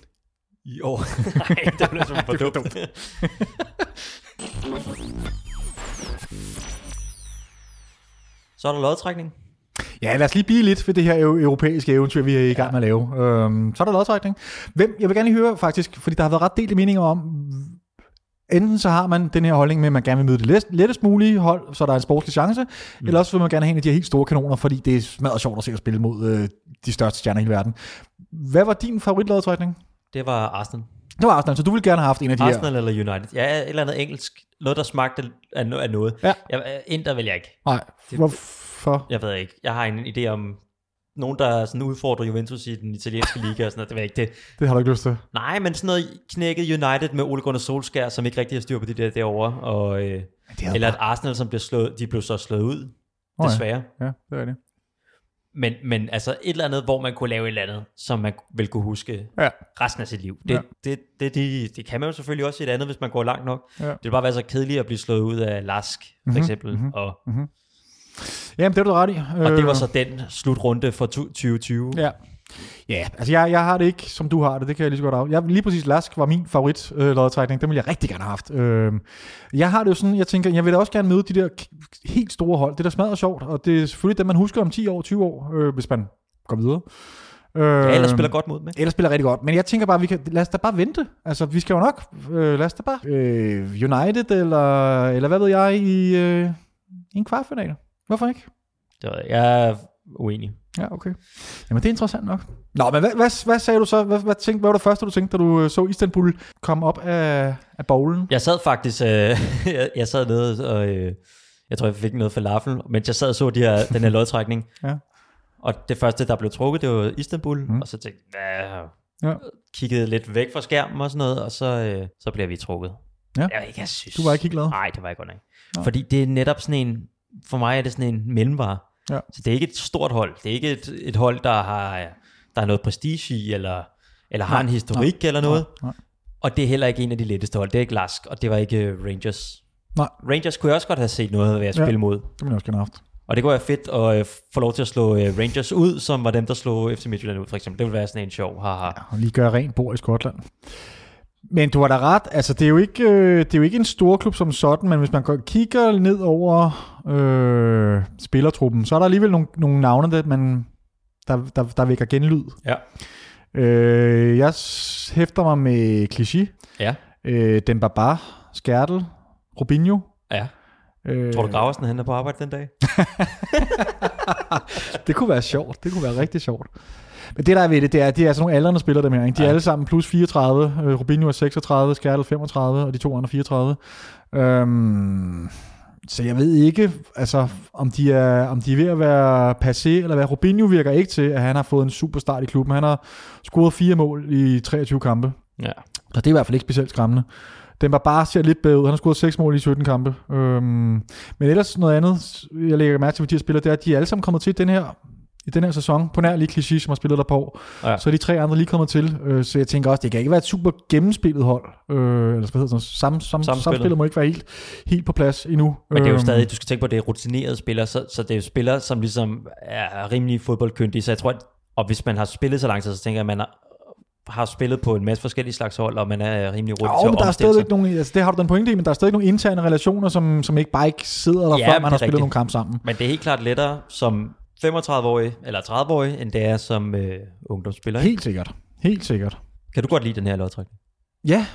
I år. Nej, det for dumt. Så er der lodtrækning. Ja, lad os lige blive lidt ved det her eu- europæiske eventyr, vi er i gang med at lave. Øhm, så er der lodtrækning. Hvem, jeg vil gerne lige høre faktisk, fordi der har været ret delte meninger om, enten så har man den her holdning med, at man gerne vil møde det let- lettest mulige hold, så der er en sportslig chance, mm. eller også vil man gerne have en af de her helt store kanoner, fordi det er smadret sjovt at se at spille mod øh, de største stjerner i hele verden. Hvad var din favoritlodtrækning? Det var Arsenal. Det var Arsenal, så du ville gerne have haft en af de her. Arsenal eller United. Ja, et eller andet engelsk. Noget, der smagte af, no- af noget. Ja. Jeg, Inter vil jeg ikke. Nej, Det- hvorfor? Jeg ved ikke. Jeg har en idé om nogen, der sådan udfordrer Juventus i den italienske liga og sådan noget. Det jeg ikke. Det, Det har du ikke lyst til. nej, men sådan noget knækket United med Ole Gunnar Solskjaer, som ikke rigtig har styr på det der derovre. Og, øh, eller at Arsenal, som blev slået, de blev så slået ud, ja. desværre. Ja, det er det. Men, men altså et eller andet, hvor man kunne lave et eller andet, som man vil kunne huske Ja. resten af sit liv. Det, Ja. det, det, det, det kan man jo selvfølgelig også i et andet, hvis man går langt nok. Ja. Det vil bare være så kedeligt at blive slået ud af Lask, for Mhm, eksempel. mhm. Og, Jamen, det er du ret i. og det var Øh, så den slutrunde for tu- 2020. Ja. Ja, altså jeg, jeg har det ikke, som du har det, det kan jeg lige så godt af. Jeg, lige præcis Lask var min favorit øh, lodtrækning, den ville jeg rigtig gerne have haft. Øh, jeg har det jo sådan, jeg tænker, jeg vil da også gerne møde de der helt store hold. Det der smadrer sjovt, og det er selvfølgelig dem, man husker om 10 år, 20 år, øh, hvis man går videre. Øh, Ja, ellers spiller godt mod dem, ikke? Ellers spiller rigtig godt. Men jeg tænker bare, vi kan, lad os da bare vente. Altså, vi skal jo nok, øh, lad os da bare, øh, United, eller, eller hvad ved jeg, i, øh, i en kvartfinale. Hvorfor ikke? Jeg er uenig. Ja, okay. Jamen, det er interessant nok. Nå, men hvad, hvad, hvad sagde du så? Hvad, hvad, tænkte, hvad var det første, du tænkte, da du øh, så Istanbul komme op af, af bowlen? Jeg sad faktisk, øh, jeg, jeg sad nede og, øh, jeg tror, jeg fik noget falafel, mens jeg sad og så de her, den her lodtrækning. Ja. Og det første, der blev trukket, det var Istanbul, Mm. og så tænkte jeg, Ja. ja. kiggede lidt væk fra skærmen og sådan noget, og så, øh, så bliver vi trukket. Ja. Jeg, jeg synes, Du var ikke glad? Nej, det var jeg godt nok. Nå. Fordi det er netop sådan en, for mig er det sådan en mellemvare. Ja. Så det er ikke et stort hold. Det er ikke et, et hold, der har, der har noget prestige i, eller, eller har Nej, en historik eller noget. Nej, Og det er heller ikke en af de letteste hold. Det er ikke Lask, og det var ikke øh, Rangers. nej, Rangers kunne jeg også godt have set noget ved at Ja. spille mod. det ville jeg også gerne have haft. Og det kunne være fedt at øh, få lov til at slå øh, Rangers ud, som var dem, der slog FC Midtjylland ud, for eksempel. Det ville være sådan en sjov, haha. Ja. Og lige gøre rent bord i Skotland. Men du har da ret, altså det er jo ikke, øh, det er jo ikke en stor klub som sådan, men hvis man går- kigger ned over øh, spillertruppen, så er der alligevel nogle, nogle navne, der, man, der, der, der vækker genlyd. Ja. Øh, jeg hæfter mig med Clichy, Ja. øh, Dembaba, Skærtel, Robinho. ja. Øh, Tror du, Graversen han er på arbejde den dag? det kunne være sjovt. Det kunne være rigtig sjovt. Men det der er ved det, det er, at de er sådan nogle aldrende spillere, dem her. Ikke? De er Ja. alle sammen plus 34. Øh, Robinho er 36, Skærtel 35, og de to andre 34. Øhm, så jeg ved ikke, altså, om de, er, om de er ved at være passé, eller hvad. Robinho virker ikke til, at han har fået en super start i klubben. Han har scoret fire mål i 23 kampe. Ja. Så det er i hvert fald ikke specielt skræmmende. Den var bare ser lidt bedre ud. Han har scoret 6 mål i 17 kampe. Øhm, men ellers noget andet, jeg lægger mærke til, hvad de her spillere, det er, at de er alle sammen kommet til den her i den her sæson, på nær lige Clichy, som har spillet der på. Ja. Så er de tre andre lige kommet til, øh, så jeg tænker også, det kan ikke være et super gennemspillet hold, øh, eller hvad hedder det, sam, sam, Samspillet. må ikke være helt, helt på plads endnu. Men det er jo Øhm, stadig, du skal tænke på, at det er rutinerede spillere, så, så det er jo spillere, som ligesom er rimelig fodboldkyndige. Så jeg tror, at, og hvis man har spillet så lang tid, så tænker jeg, at man har, har spillet på en masse forskellige slags hold, og man er rimelig Jo, til men der er sig. stadigvæk nogle, altså det har du den pointe i, men der er stadig nogle interne relationer, som, som ikke bare ikke sidder der, Ja, før man har spillet rigtigt. nogle kampe sammen. Men det er helt klart lettere som 35-årig eller 30-årig, end det er som øh, ungdomsspiller. Ikke? Helt sikkert. Helt sikkert. Kan du godt lide den her lodtrækning? Ja,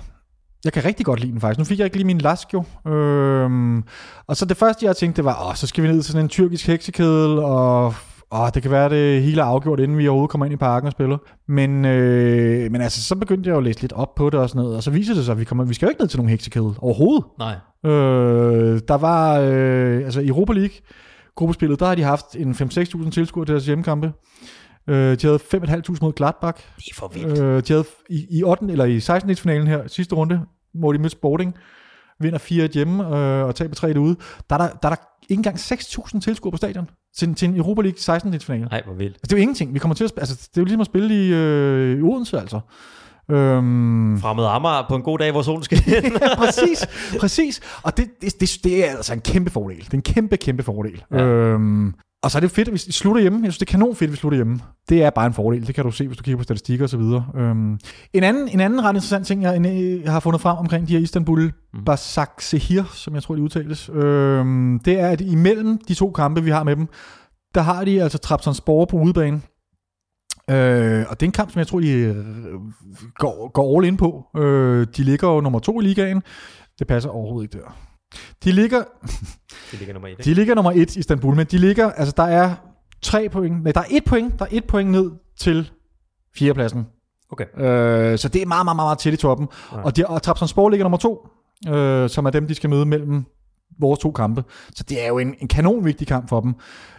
jeg kan rigtig godt lide den faktisk. Nu fik jeg ikke lige min lask jo. Øhm, og så det første, jeg tænkte, det var, åh, så skal vi ned til sådan en tyrkisk heksekedel, og åh, det kan være, det hele er afgjort, inden vi overhovedet kommer ind i parken og spiller. Men, øh, men altså, så begyndte jeg jo at læse lidt op på det og sådan noget, og så viser det sig, at vi, kommer, vi skal jo ikke ned til nogen heksekedel overhovedet. Nej. Øh, der var, øh, altså Europa League, gruppespillet, der har de haft en 5-6.000 tilskuere til deres hjemmekampe. Øh, de havde 5.500 mod Gladbach. Det er for vildt. Øh, de havde i, i 8. eller i 16. finalen her, sidste runde, hvor de mødte Sporting, vinder 4 hjemme øh, og taber 3 ude. Der er der, der, er der ikke engang 6.000 tilskuere på stadion til, til en Europa League 16. finale. Nej, hvor vildt. Altså, det er jo ingenting. Vi kommer til at, altså, det er jo ligesom at spille i, øh, i Odense, altså. Øhm, Fremad Amager på en god dag, hvor solen skinner. ja, præcis, præcis. Og det, det, det, det er altså en kæmpe fordel. Det er en kæmpe, kæmpe fordel. Ja. Øhm, og så er det fedt, at vi slutter hjemme. Jeg synes, det er kanon fedt, at vi slutter hjemme. Det er bare en fordel. Det kan du se, hvis du kigger på statistikker og så videre. Øhm, en, anden, en anden ret interessant ting, jeg, jeg har fundet frem omkring de her Istanbul Mhm. Basaksehir, som jeg tror, de udtales, øhm, det er, at imellem de to kampe, vi har med dem, der har de altså Trabzonspor på udebane. Øh, og det er en kamp, som jeg tror, de øh, går, går all in på. Øh, de ligger jo nummer to i ligaen. Det passer overhovedet ikke der. De ligger, det ligger nummer et, de ligger nummer et i Istanbul, men de ligger, altså der er tre point, nej, der er et point, der er et point ned til fjerdepladsen. Okay. Øh, så det er meget, meget, meget, tæt i toppen. Ja. Og, de, og Trabzonspor ligger nummer to, øh, som er dem, de skal møde mellem vores to kampe. Så det er jo en, en kanon vigtig kamp for dem.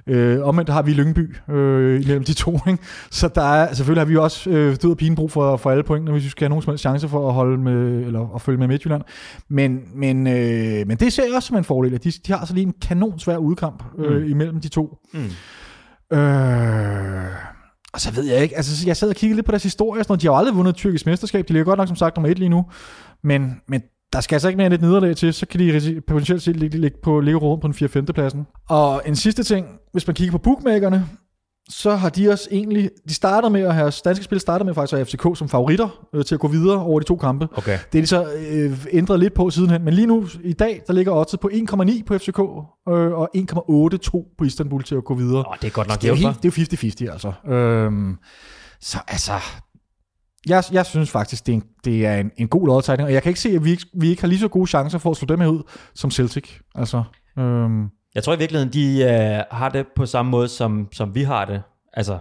Øh, omvendt har vi Lyngby øh, imellem de to. Ikke? Så der er, selvfølgelig har vi også øh, død og pine brug for, for alle point, hvis vi skal have nogen som helst chance for at holde med, eller at følge med Midtjylland. Men, men, øh, men det ser jeg også som en fordel, at de, de har så lige en kanon svær udkamp øh, Mm. imellem de to. Mm. Øh, og så ved jeg ikke, altså jeg sad og kiggede lidt på deres historie, sådan de har jo aldrig vundet et tyrkisk mesterskab, de ligger godt nok som sagt nummer et lige nu, men, men der skal altså ikke mere end et nederlag til, så kan de potentielt set ligge, ligge på, ligge rundt på en 4 5 pladsen. Og en sidste ting, hvis man kigger på bookmakerne, så har de også egentlig, de starter med at have, danske spil starter med faktisk at have FCK som favoritter øh, til at gå videre over de to kampe. Okay. Det er de så øh, ændret lidt på sidenhen, men lige nu i dag, der ligger oddset på 1,9 på FCK øh, og 1,82 på Istanbul til at gå videre. Åh, det er godt nok Det er jo, helt, det er jo 50-50, altså. Øhm, så altså, jeg, jeg synes faktisk, det er en, det er en, en god lodtrækning, og jeg kan ikke se, at vi ikke, vi ikke har lige så gode chancer for at slå dem her ud som Celtic. Altså, øhm, Jeg tror i virkeligheden, de øh, har det på samme måde, som, som vi har det. Altså,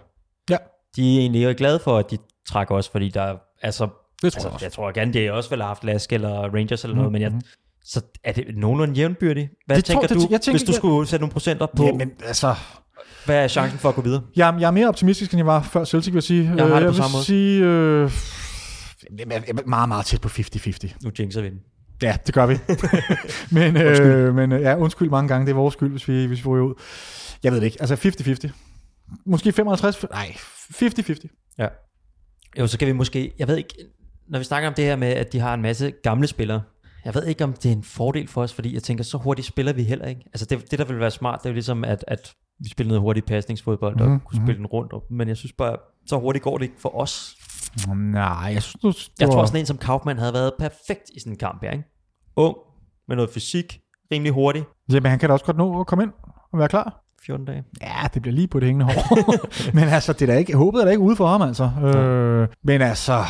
Ja. de er egentlig glade for, at de trækker os, fordi der er altså, det tror altså jeg også. jeg tror gerne, det er også vel har haft Lask eller Rangers eller noget, men jeg, Mhm. så er det nogenlunde jævnbyrdigt. Hvad Det tænker tror- det- du, jeg tænker- hvis du skulle sætte nogle procenter på, Ja, men altså, hvad er chancen for at gå videre? jeg, er- jeg er mere optimistisk, end jeg var før Celtic, vil jeg sige. Jeg har det Øh, på jeg samme måde. sige, øh, jeg er meget, meget tæt på 50-50. Nu jinxer vi den. Ja, det gør vi. men øh, men øh, ja, undskyld mange gange, det er vores skyld, hvis vi, hvis vi får ud. Jeg ved det ikke, altså 50-50. Måske 55, nej, 50-50. Ja. Jo, så kan vi måske, jeg ved ikke, når vi snakker om det her med, at de har en masse gamle spillere, jeg ved ikke, om det er en fordel for os, fordi jeg tænker, så hurtigt spiller vi heller ikke. Altså det, det der vil være smart, det er jo ligesom, at, at vi spiller noget hurtigt pasningsfodbold og Mhm, kunne spille den rundt, men jeg synes bare, så hurtigt går det ikke for os. Nej, jeg synes, du Jeg tror sådan en som Kaufmann havde været perfekt i sådan en kamp her, ikke? Ung, med noget fysik, rimelig hurtig, Jamen, han kan da også godt nå at komme ind og være klar. 14 dage. Ja, det bliver lige på det hængende hår. men altså, det er da ikke, håbet er da ikke ude for ham, altså. Øh, men altså,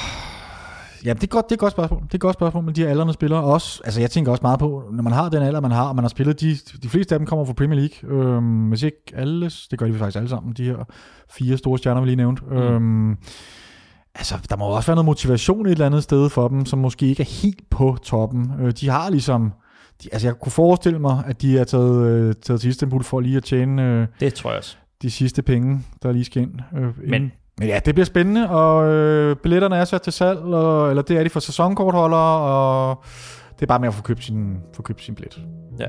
ja, det er, godt, det er et godt spørgsmål. Det er et godt spørgsmål med de her aldrende spillere. Også, altså, jeg tænker også meget på, når man har den alder, man har, og man har spillet, de, de fleste af dem kommer fra Premier League. Øh, hvis ikke alle, det gør de faktisk alle sammen, de her fire store stjerner, vi lige nævnte. Mm. Øh, altså, der må også være noget motivation et eller andet sted for dem, som måske ikke er helt på toppen. Øh, de har ligesom, de, altså jeg kunne forestille mig, at de er taget, øh, taget til Istanbul for lige at tjene øh, Det tror jeg også. de sidste penge, der lige skal ind. Øh, Men-. Men ja, det bliver spændende, og øh, billetterne er sat til salg, og, eller det er de for sæsonkortholdere, og det er bare med at få købt sin, få købt sin billet. Ja.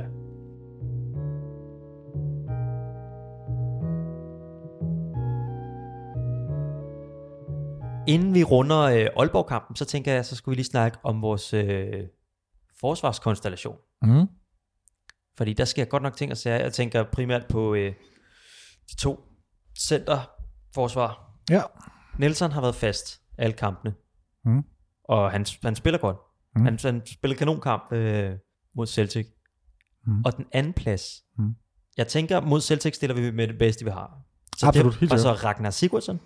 Inden vi runder øh, Aalborg-kampen, så tænker jeg, så skulle vi lige snakke om vores øh, forsvarskonstellation. Mm. Fordi der sker godt nok ting at sige. Jeg tænker primært på øh, de to centerforsvar. Ja. Nelson har været fast alle kampene. Mm. Og han, han spiller godt. Mm. Han, han spiller kanonkamp øh, mod Celtic. Mm. Og den anden plads. Mm. Jeg tænker, mod Celtic stiller vi med det bedste, vi har. Så Absolut, det, helt og så Ragnar Sigurdsson.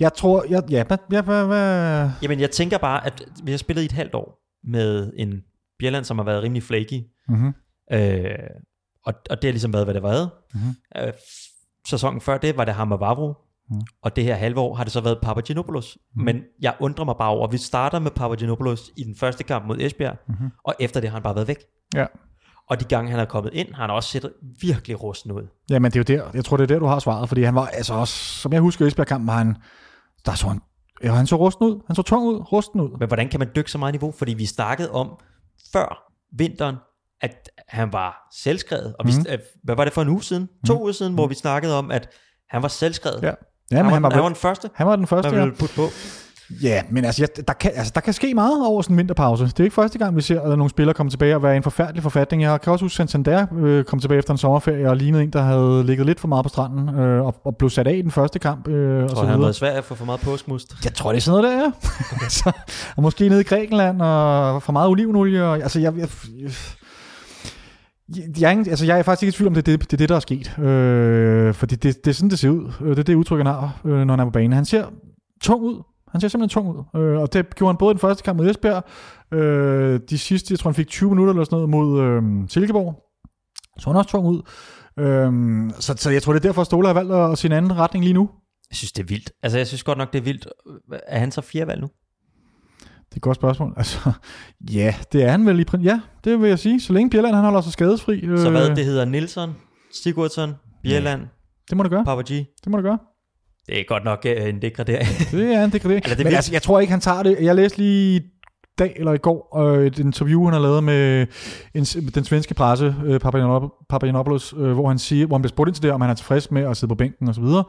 Jeg tror, jeg, ja, hvad, ja, hvad, hvad, Jamen, jeg tænker bare, at vi har spillet i et halvt år med en Bjelland, som har været rimelig flaky. mm-hmm. Øh, og, og det har ligesom været, hvad det været. Mhm. Øh, sæsonen før det var det Hammer Vavro, Mhm. og det her halve år har det så været Papagenopoulos. Mhm. Men jeg undrer mig bare over, at vi starter med Papagenopoulos i den første kamp mod Esbjerg, Mhm. og efter det har han bare været væk. Ja. Og de gange han er kommet ind, har han også set virkelig rusten ud. Jamen, det er jo der, jeg tror, det er der, du har svaret, fordi han var, altså også, som jeg husker Esbjerg-kampen, var han, der så han, ja, han så rusten ud, han så tung ud, rusten ud. Men hvordan kan man dykke så meget niveau? Fordi vi snakkede om før vinteren, at han var selvskrevet. Og vi, mm. hvad var det for en uge siden? To uger siden, hvor vi snakkede om, at han var selvskrevet. Ja. Ja, Ja, han, men var, han var, han var den første, han var den første, ja. ville putte på. Ja, men altså, jeg, der, kan, altså, der kan ske meget over sådan en vinterpause. Det er ikke første gang, vi ser at nogle spillere komme tilbage og være i en forfærdelig forfatning. Jeg kan også huske, at Santander øh, kom tilbage efter en sommerferie og lignede en, der havde ligget lidt for meget på stranden øh, og, og blev sat af i den første kamp. Øh, og Jeg så tror, han har været svært at få for meget påskmust. Jeg tror, det er sådan noget der, ja. så, og måske nede i Grækenland og for meget olivenolie. Og, altså, jeg, jeg, jeg, jeg, er altså, jeg er faktisk ikke i tvivl om, det er det, det, det der er sket. Øh, fordi det, det er sådan, det ser ud. Øh, det er det udtryk, han har, øh, når han er på banen. Han ser tung ud. Han ser simpelthen tung ud. Øh, og det gjorde han både i den første kamp mod Esbjerg, øh, de sidste, jeg tror han fik 20 minutter eller sådan noget mod øh, Silkeborg. Så han også tung ud. Øh, så, så jeg tror, det er derfor, Ståle har valgt at se en anden retning lige nu. Jeg synes, det er vildt. Altså, jeg synes godt nok, det er vildt. Er han så fire valg nu? Det er et godt spørgsmål. Altså, ja, det er han vel i prin- Ja, det vil jeg sige. Så længe Bjelland han holder sig skadesfri. Øh, Så hvad, det hedder Nielsen, Sigurdsson, Bjelland, Det må det gøre. Papa G. Det må det gøre. Det er godt nok øh, en degradering. Det er en degradering. Eller det Men altså, jeg tror ikke, han tager det. Jeg læste lige i dag eller i går øh, et interview, han har lavet med en, den svenske presse, øh, Papagenopoulos, Papagenopoulos øh, hvor han siger, hvor han bliver spurgt ind til det, om han er tilfreds med at sidde på bænken og så videre,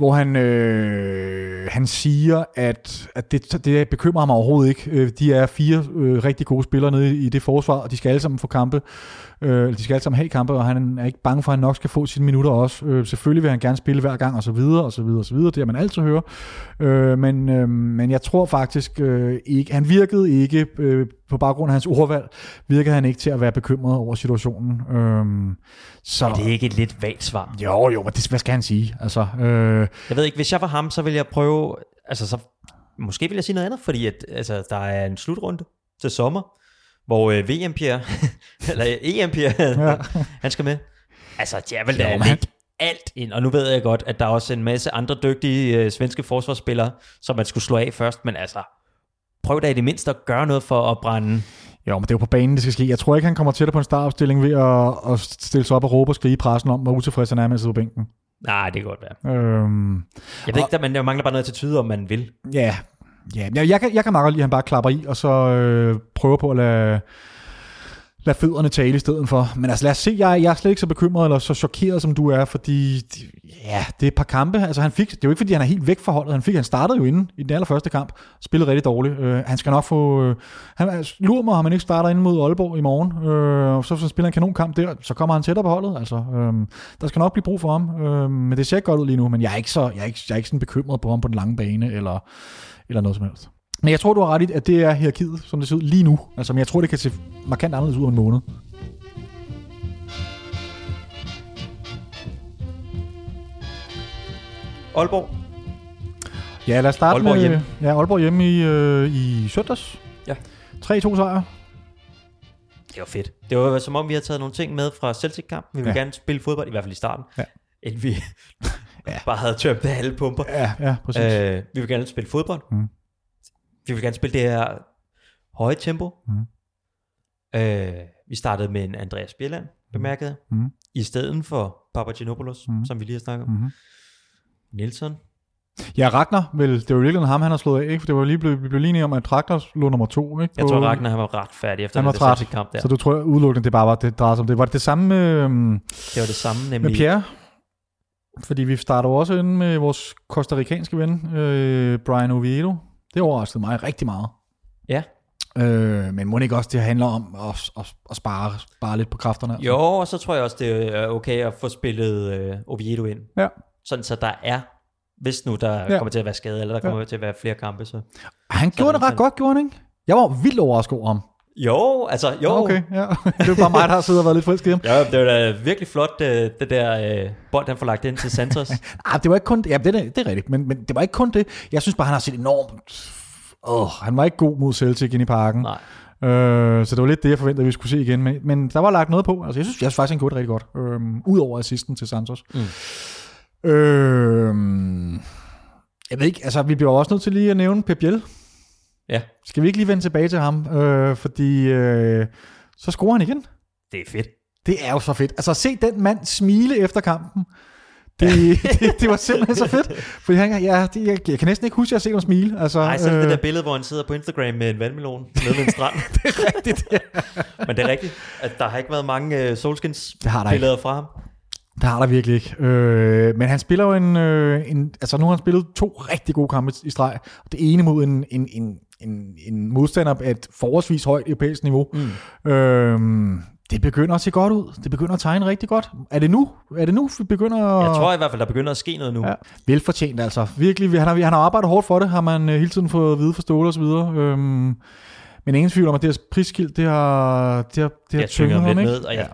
hvor han, øh, han siger, at, at det, det bekymrer ham overhovedet ikke. Øh, de er fire øh, rigtig gode spillere nede i, i det forsvar, og de skal alle sammen få kampe. Øh, de skal alle sammen have kampe, og han er ikke bange for, at han nok skal få sine minutter også. Øh, selvfølgelig vil han gerne spille hver gang, og så videre, og så videre, og så videre. Det har man altid hører. Øh, men, øh, men jeg tror faktisk øh, ikke, han virkede ikke, øh, på baggrund af hans ordvalg, virkede han ikke til at være bekymret over situationen. Øh, så, Er det ikke et lidt vagt svar? Jo, jo, men det, hvad skal han sige? Altså, øh, Jeg ved ikke, hvis jeg var ham, så ville jeg prøve, altså så, måske vil jeg sige noget andet, fordi at, altså, der er en slutrunde til sommer, hvor øh, VM Pierre, eller EM Pierre, Ja. han skal med. Altså, jeg vil da lægge alt ind, og nu ved jeg godt, at der er også en masse andre dygtige øh, svenske forsvarsspillere, som man skulle slå af først, men altså, prøv da i det mindste at gøre noget for at brænde jo, men det er jo på banen, det skal ske. Jeg tror ikke, han kommer til det på en startopstilling ved at, at stille sig op og råbe og skrige i pressen om, hvor utilfreds han er med at sidde på bænken. Nej, det kan godt være. Øhm, Jeg ved ikke, der, men jeg mangler bare noget til tyde, om man vil. Ja, ja jeg, jeg, kan, jeg kan meget godt lide, at han bare klapper i, og så øh, prøver på at lade, lad fødderne tale i stedet for. Men altså lad os se, jeg, jeg er slet ikke så bekymret eller så chokeret, som du er, fordi ja, det er et par kampe. Altså han fik, det er jo ikke, fordi han er helt væk fra holdet. Han, fik, han startede jo inden i den allerførste kamp, spillede rigtig dårligt. Øh, han skal nok få... Øh, han, altså, lurer mig, om han ikke starter ind mod Aalborg i morgen, øh, og så, så spiller han en kanonkamp der, så kommer han tættere på holdet. Altså, øh, der skal nok blive brug for ham, øh, men det ser ikke godt ud lige nu, men jeg er ikke, så, jeg er ikke, jeg er ikke sådan bekymret på ham på den lange bane, eller, eller noget som helst. Men jeg tror, du har ret i, at det er hierarkiet, som det ser ud lige nu. Altså, men jeg tror, det kan se markant anderledes ud om en måned. Aalborg, Ja, lad os starte Aalborg med... hjemme. Ja, Aalborg hjemme i, øh, i søndags. Ja. 3-2 sejr. Det var fedt. Det var som om, vi har taget nogle ting med fra Celtic-kampen. Vi vil Ja. gerne spille fodbold, i hvert fald i starten. Ja. Inden vi ja. bare havde tømt alle pumper. Ja, ja, præcis. Øh, vi vil gerne spille fodbold. Mm. Vi vil gerne spille det her høje tempo. Mm. Øh, vi startede med en Andreas Bjelland, bemærkede jeg, Mm. i stedet for Papagenopoulos, Mm. mm. som vi lige har snakket om. Mm-hmm. Nielsen. Ja, Ragnar, vel, det var jo virkelig ham, han har slået af, ikke? For det var lige blevet, vi blev lige om, at Ragnar lå nummer to, ikke? Jeg På- tror, Ragnar han var ret færdig efter Han den var træt. Celtic-kamp der. Så du tror udelukkende, det bare var det drejede sig om det. Var det det samme med, øhm, Det var det samme, med nemlig Pierre? Fordi vi starter også ind med vores kostarikanske ven, øh, Brian Oviedo. Det overraskede mig rigtig meget. Ja. Øh, men må det ikke også, det handler om at, at, at spare, spare lidt på kræfterne? altså? Jo, og så tror jeg også, det er okay at få spillet øh, Oviedo ind. Ja. Sådan så der er, hvis nu der Ja. ja. kommer til at være skade, eller der kommer til at være flere kampe, så... Han gjorde det ret sådan- godt, gjorde han ikke? Jeg var vildt overrasket over ham. Jo, altså, jo. Okay, ja. det er bare mig, der har siddet og været lidt frisk i ham. Ja, det var da virkelig flot, øh, det der øh, bold, han får lagt ind til Santos. Ah, det var ikke kun ja, det, er, det er rigtigt, men, men det var ikke kun det. Jeg synes bare, han har set enormt... Åh, han var ikke god mod Celtic ind i parken. Nej. Øh, så det var lidt det, jeg forventede, vi skulle se igen. Men, men der var lagt noget på. Altså, jeg synes, jeg synes faktisk, han gjorde det rigtig godt. Øh, Udover assisten til Santos. Mm. Øh, jeg ved ikke, altså vi bliver også nødt til lige at nævne Pep Biel. Ja, Skal vi ikke lige vende tilbage til ham? Øh, fordi øh, så scorer han igen. det er fedt. Det er jo så fedt. Altså se den mand smile efter kampen, det, det, det var simpelthen så fedt. Fordi han, ja, det, jeg, jeg kan næsten ikke huske, at jeg har set ham smile. Altså, Nej, så er det øh, det der billede, hvor han sidder på Instagram med en vandmelon nede ved en strand. det er rigtigt. Ja. Men det er rigtigt, at der har ikke været mange uh, Solskins Det har der ikke. billeder fra ham. Det har der virkelig ikke. Øh, men han spiller jo en, øh, en... Altså nu har han spillet to rigtig gode kampe i streg. Det ene mod en, en, en, en, en modstander af et forholdsvis højt europæisk niveau. Mm. Øh, det begynder at se godt ud. Det begynder at tegne rigtig godt. Er det nu? Er det nu, vi begynder at... Jeg tror i hvert fald, der begynder at ske noget nu. Ja, velfortjent altså. Virkelig, han har, han har arbejdet hårdt for det, har man øh, hele tiden fået at vide for Ståle og så videre. Øhm, men ingen tvivl om, at det her priskilt, det har, det har, det har jeg tynger tynget ham lidt ikke? ned, og jeg,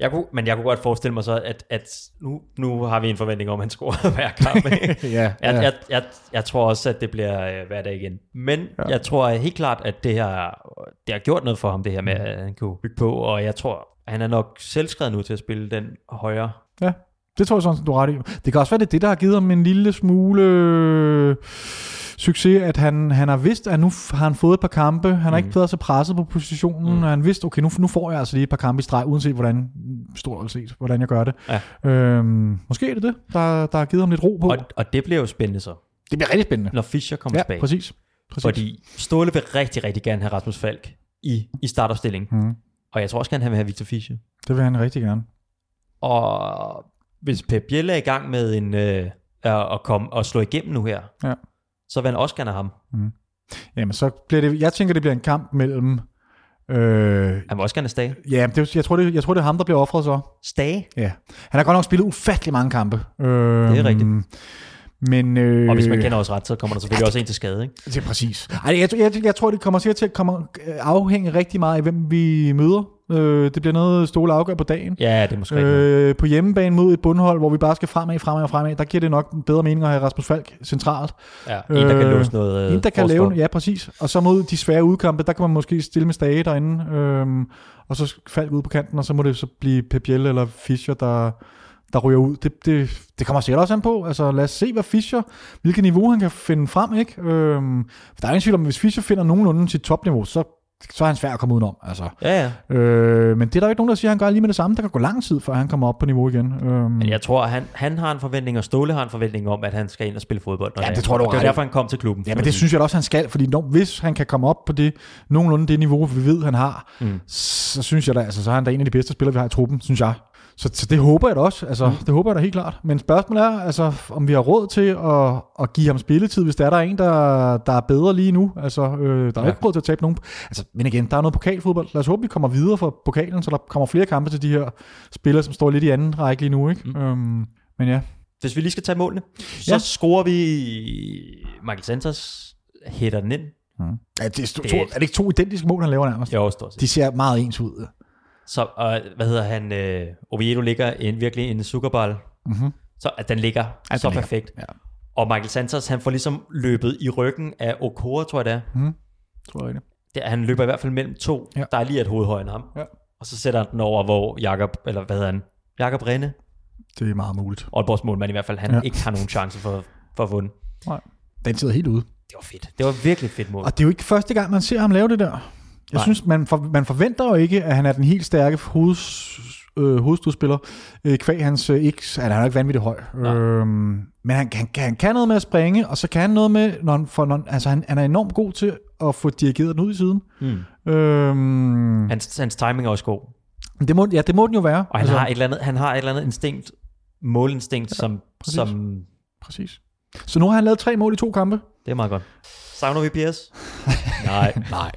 jeg kunne, men jeg kunne godt forestille mig så, at, at nu, nu har vi en forventning om, at han scorer hver kamp. ja, Jeg, ja. jeg, jeg, jeg tror også, at det bliver øh, hver dag igen. Men ja. jeg tror helt klart, at det her det har gjort noget for ham, det her med, at han kunne bygge på, og jeg tror, han er nok selvskrevet nu til at spille den højre. ja. Det tror jeg sådan, du er ret i. Det kan også være, det er det, der har givet ham en lille smule øh, succes, at han, han har vidst, at nu har han fået et par kampe. Han har mm. ikke været så presset på positionen, mm. og han vidste, okay, nu, nu får jeg altså lige et par kampe i streg, uanset hvordan, stort set, hvordan jeg gør det. Ja. Øhm, måske er det det, der, der har givet ham lidt ro på. Og, og det bliver jo spændende så, det bliver rigtig spændende. når Fischer kommer Ja, tilbage. præcis. præcis. Fordi Ståle vil rigtig, rigtig gerne have Rasmus Falk i, i startopstilling. Mm. Og jeg tror også gerne, han vil have Victor Fischer. Det vil han rigtig gerne. Og hvis Pep Biel er i gang med en, øh, at komme og slå igennem nu her, Ja. Så vil han også gerne have ham. Jamen, så bliver det, jeg tænker, det bliver en kamp mellem... Øh, Han vil også gerne Stage. ja, det, jeg, tror, det, jeg tror, det er ham, der bliver offret så. Stage? Ja. Han har godt nok spillet ufattelig mange kampe. Øh, Det er rigtigt. Men, øh, Og hvis man kender os ret, så kommer der selvfølgelig også en til skade, ikke? Det er præcis. Ej, jeg, jeg, jeg tror, det kommer sikkert til at komme, øh, afhænge rigtig meget af, hvem vi møder. Øh, det bliver noget Ståle afgør på dagen. Ja, det er måske øh, Øh, på hjemmebane mod et bundhold, hvor vi bare skal fremad, fremad og fremad, der giver det nok bedre mening at have Rasmus Falk centralt. ja, en, der kan øh, låse noget øh, En, der kan forsvar. lave, ja præcis. Og så mod de svære udkampe, der kan man måske stille med stage derinde, øhm, og så Falk ud på kanten, og så må det så blive Pep eller Fischer, der, der ryger ud. Det, det, det kommer sikkert også an på. Altså lad os se, hvad Fischer, hvilket niveau han kan finde frem, ikke? Øhm, for der er ingen tvivl om, at hvis Fischer finder nogenlunde sit topniveau, så, så er han svær at komme udenom. Altså. Ja, ja. Øh, men det er der jo ikke nogen, der siger, at han gør lige med det samme. Der kan gå lang tid, før han kommer op på niveau igen. Øhm, Men jeg tror, han, han har en forventning, og Ståle har en forventning om, at han skal ind og spille fodbold. når Ja, det tror jeg, du Det er derfor, han kom til klubben. Ja, men det synes jeg også, han skal, fordi når, hvis han kan komme op på det nogenlunde det niveau, vi ved, han har, mm. så synes jeg da, altså, så er han da en af de bedste spillere, vi har i truppen, synes jeg. Så, så det håber jeg da også, altså, mm. det håber jeg da helt klart. Men spørgsmålet er, altså, om vi har råd til at, at give ham spilletid, hvis der er der en, der, der er bedre lige nu. Altså, øh, der er ja. Ja. ikke råd til at tabe nogen. Altså, men igen, der er noget pokalfodbold. Lad os håbe, vi kommer videre fra pokalen, så der kommer flere kampe til de her spillere, som står lidt i anden række lige nu. Ikke? Mm. Øhm, men ja, Hvis vi lige skal tage målene, så Ja. scorer vi Michael Santos, hætter den ind. er det, er, to, Det- er det ikke to identiske mål, han laver nærmest? Jo, stort set. De ser meget ens ud. Så, og, hvad hedder han? Øh, Oviedo ligger en, virkelig en sukkerball. Mm-hmm. Så at den ligger så den ligger. perfekt. Ja. Og Michael Santos, han får ligesom løbet i ryggen af Okora, tror jeg det er. Mm. Tror jeg det. det. Han løber i hvert fald mellem to, Ja. der er lige et hoved højere end ham. Ja. Og så sætter han den over, hvor Jakob, eller hvad hedder han? Jakob Renne, Det er meget muligt. Aalborgs målmand i hvert fald, han Ja. ikke har nogen chance for, for at vunde. Den sidder helt ude. Det var fedt. Det var virkelig fedt mål. Og det er jo ikke første gang, man ser ham lave det der. Jeg Nej. synes, man, for, man forventer jo ikke, at han er den helt stærke hoveds, øh, hovedstødspiller. Øh, kvæg hans øh, X, han er jo ikke vanvittigt høj. Nej. Øhm, men han, han, han kan noget med at springe, og så kan han noget med, når han, for, når, altså han, han er enormt god til at få dirigeret den ud i siden. Mm. Øhm, Hans, hans timing er også god. det må, ja, det må den jo være. Og han, altså, har et eller andet, han har et eller andet instinkt målinstinkt, som, præcis. som... Præcis. Så nu har han lavet tre mål i to kampe. Det er meget godt. Savner vi PS? nej. Nej,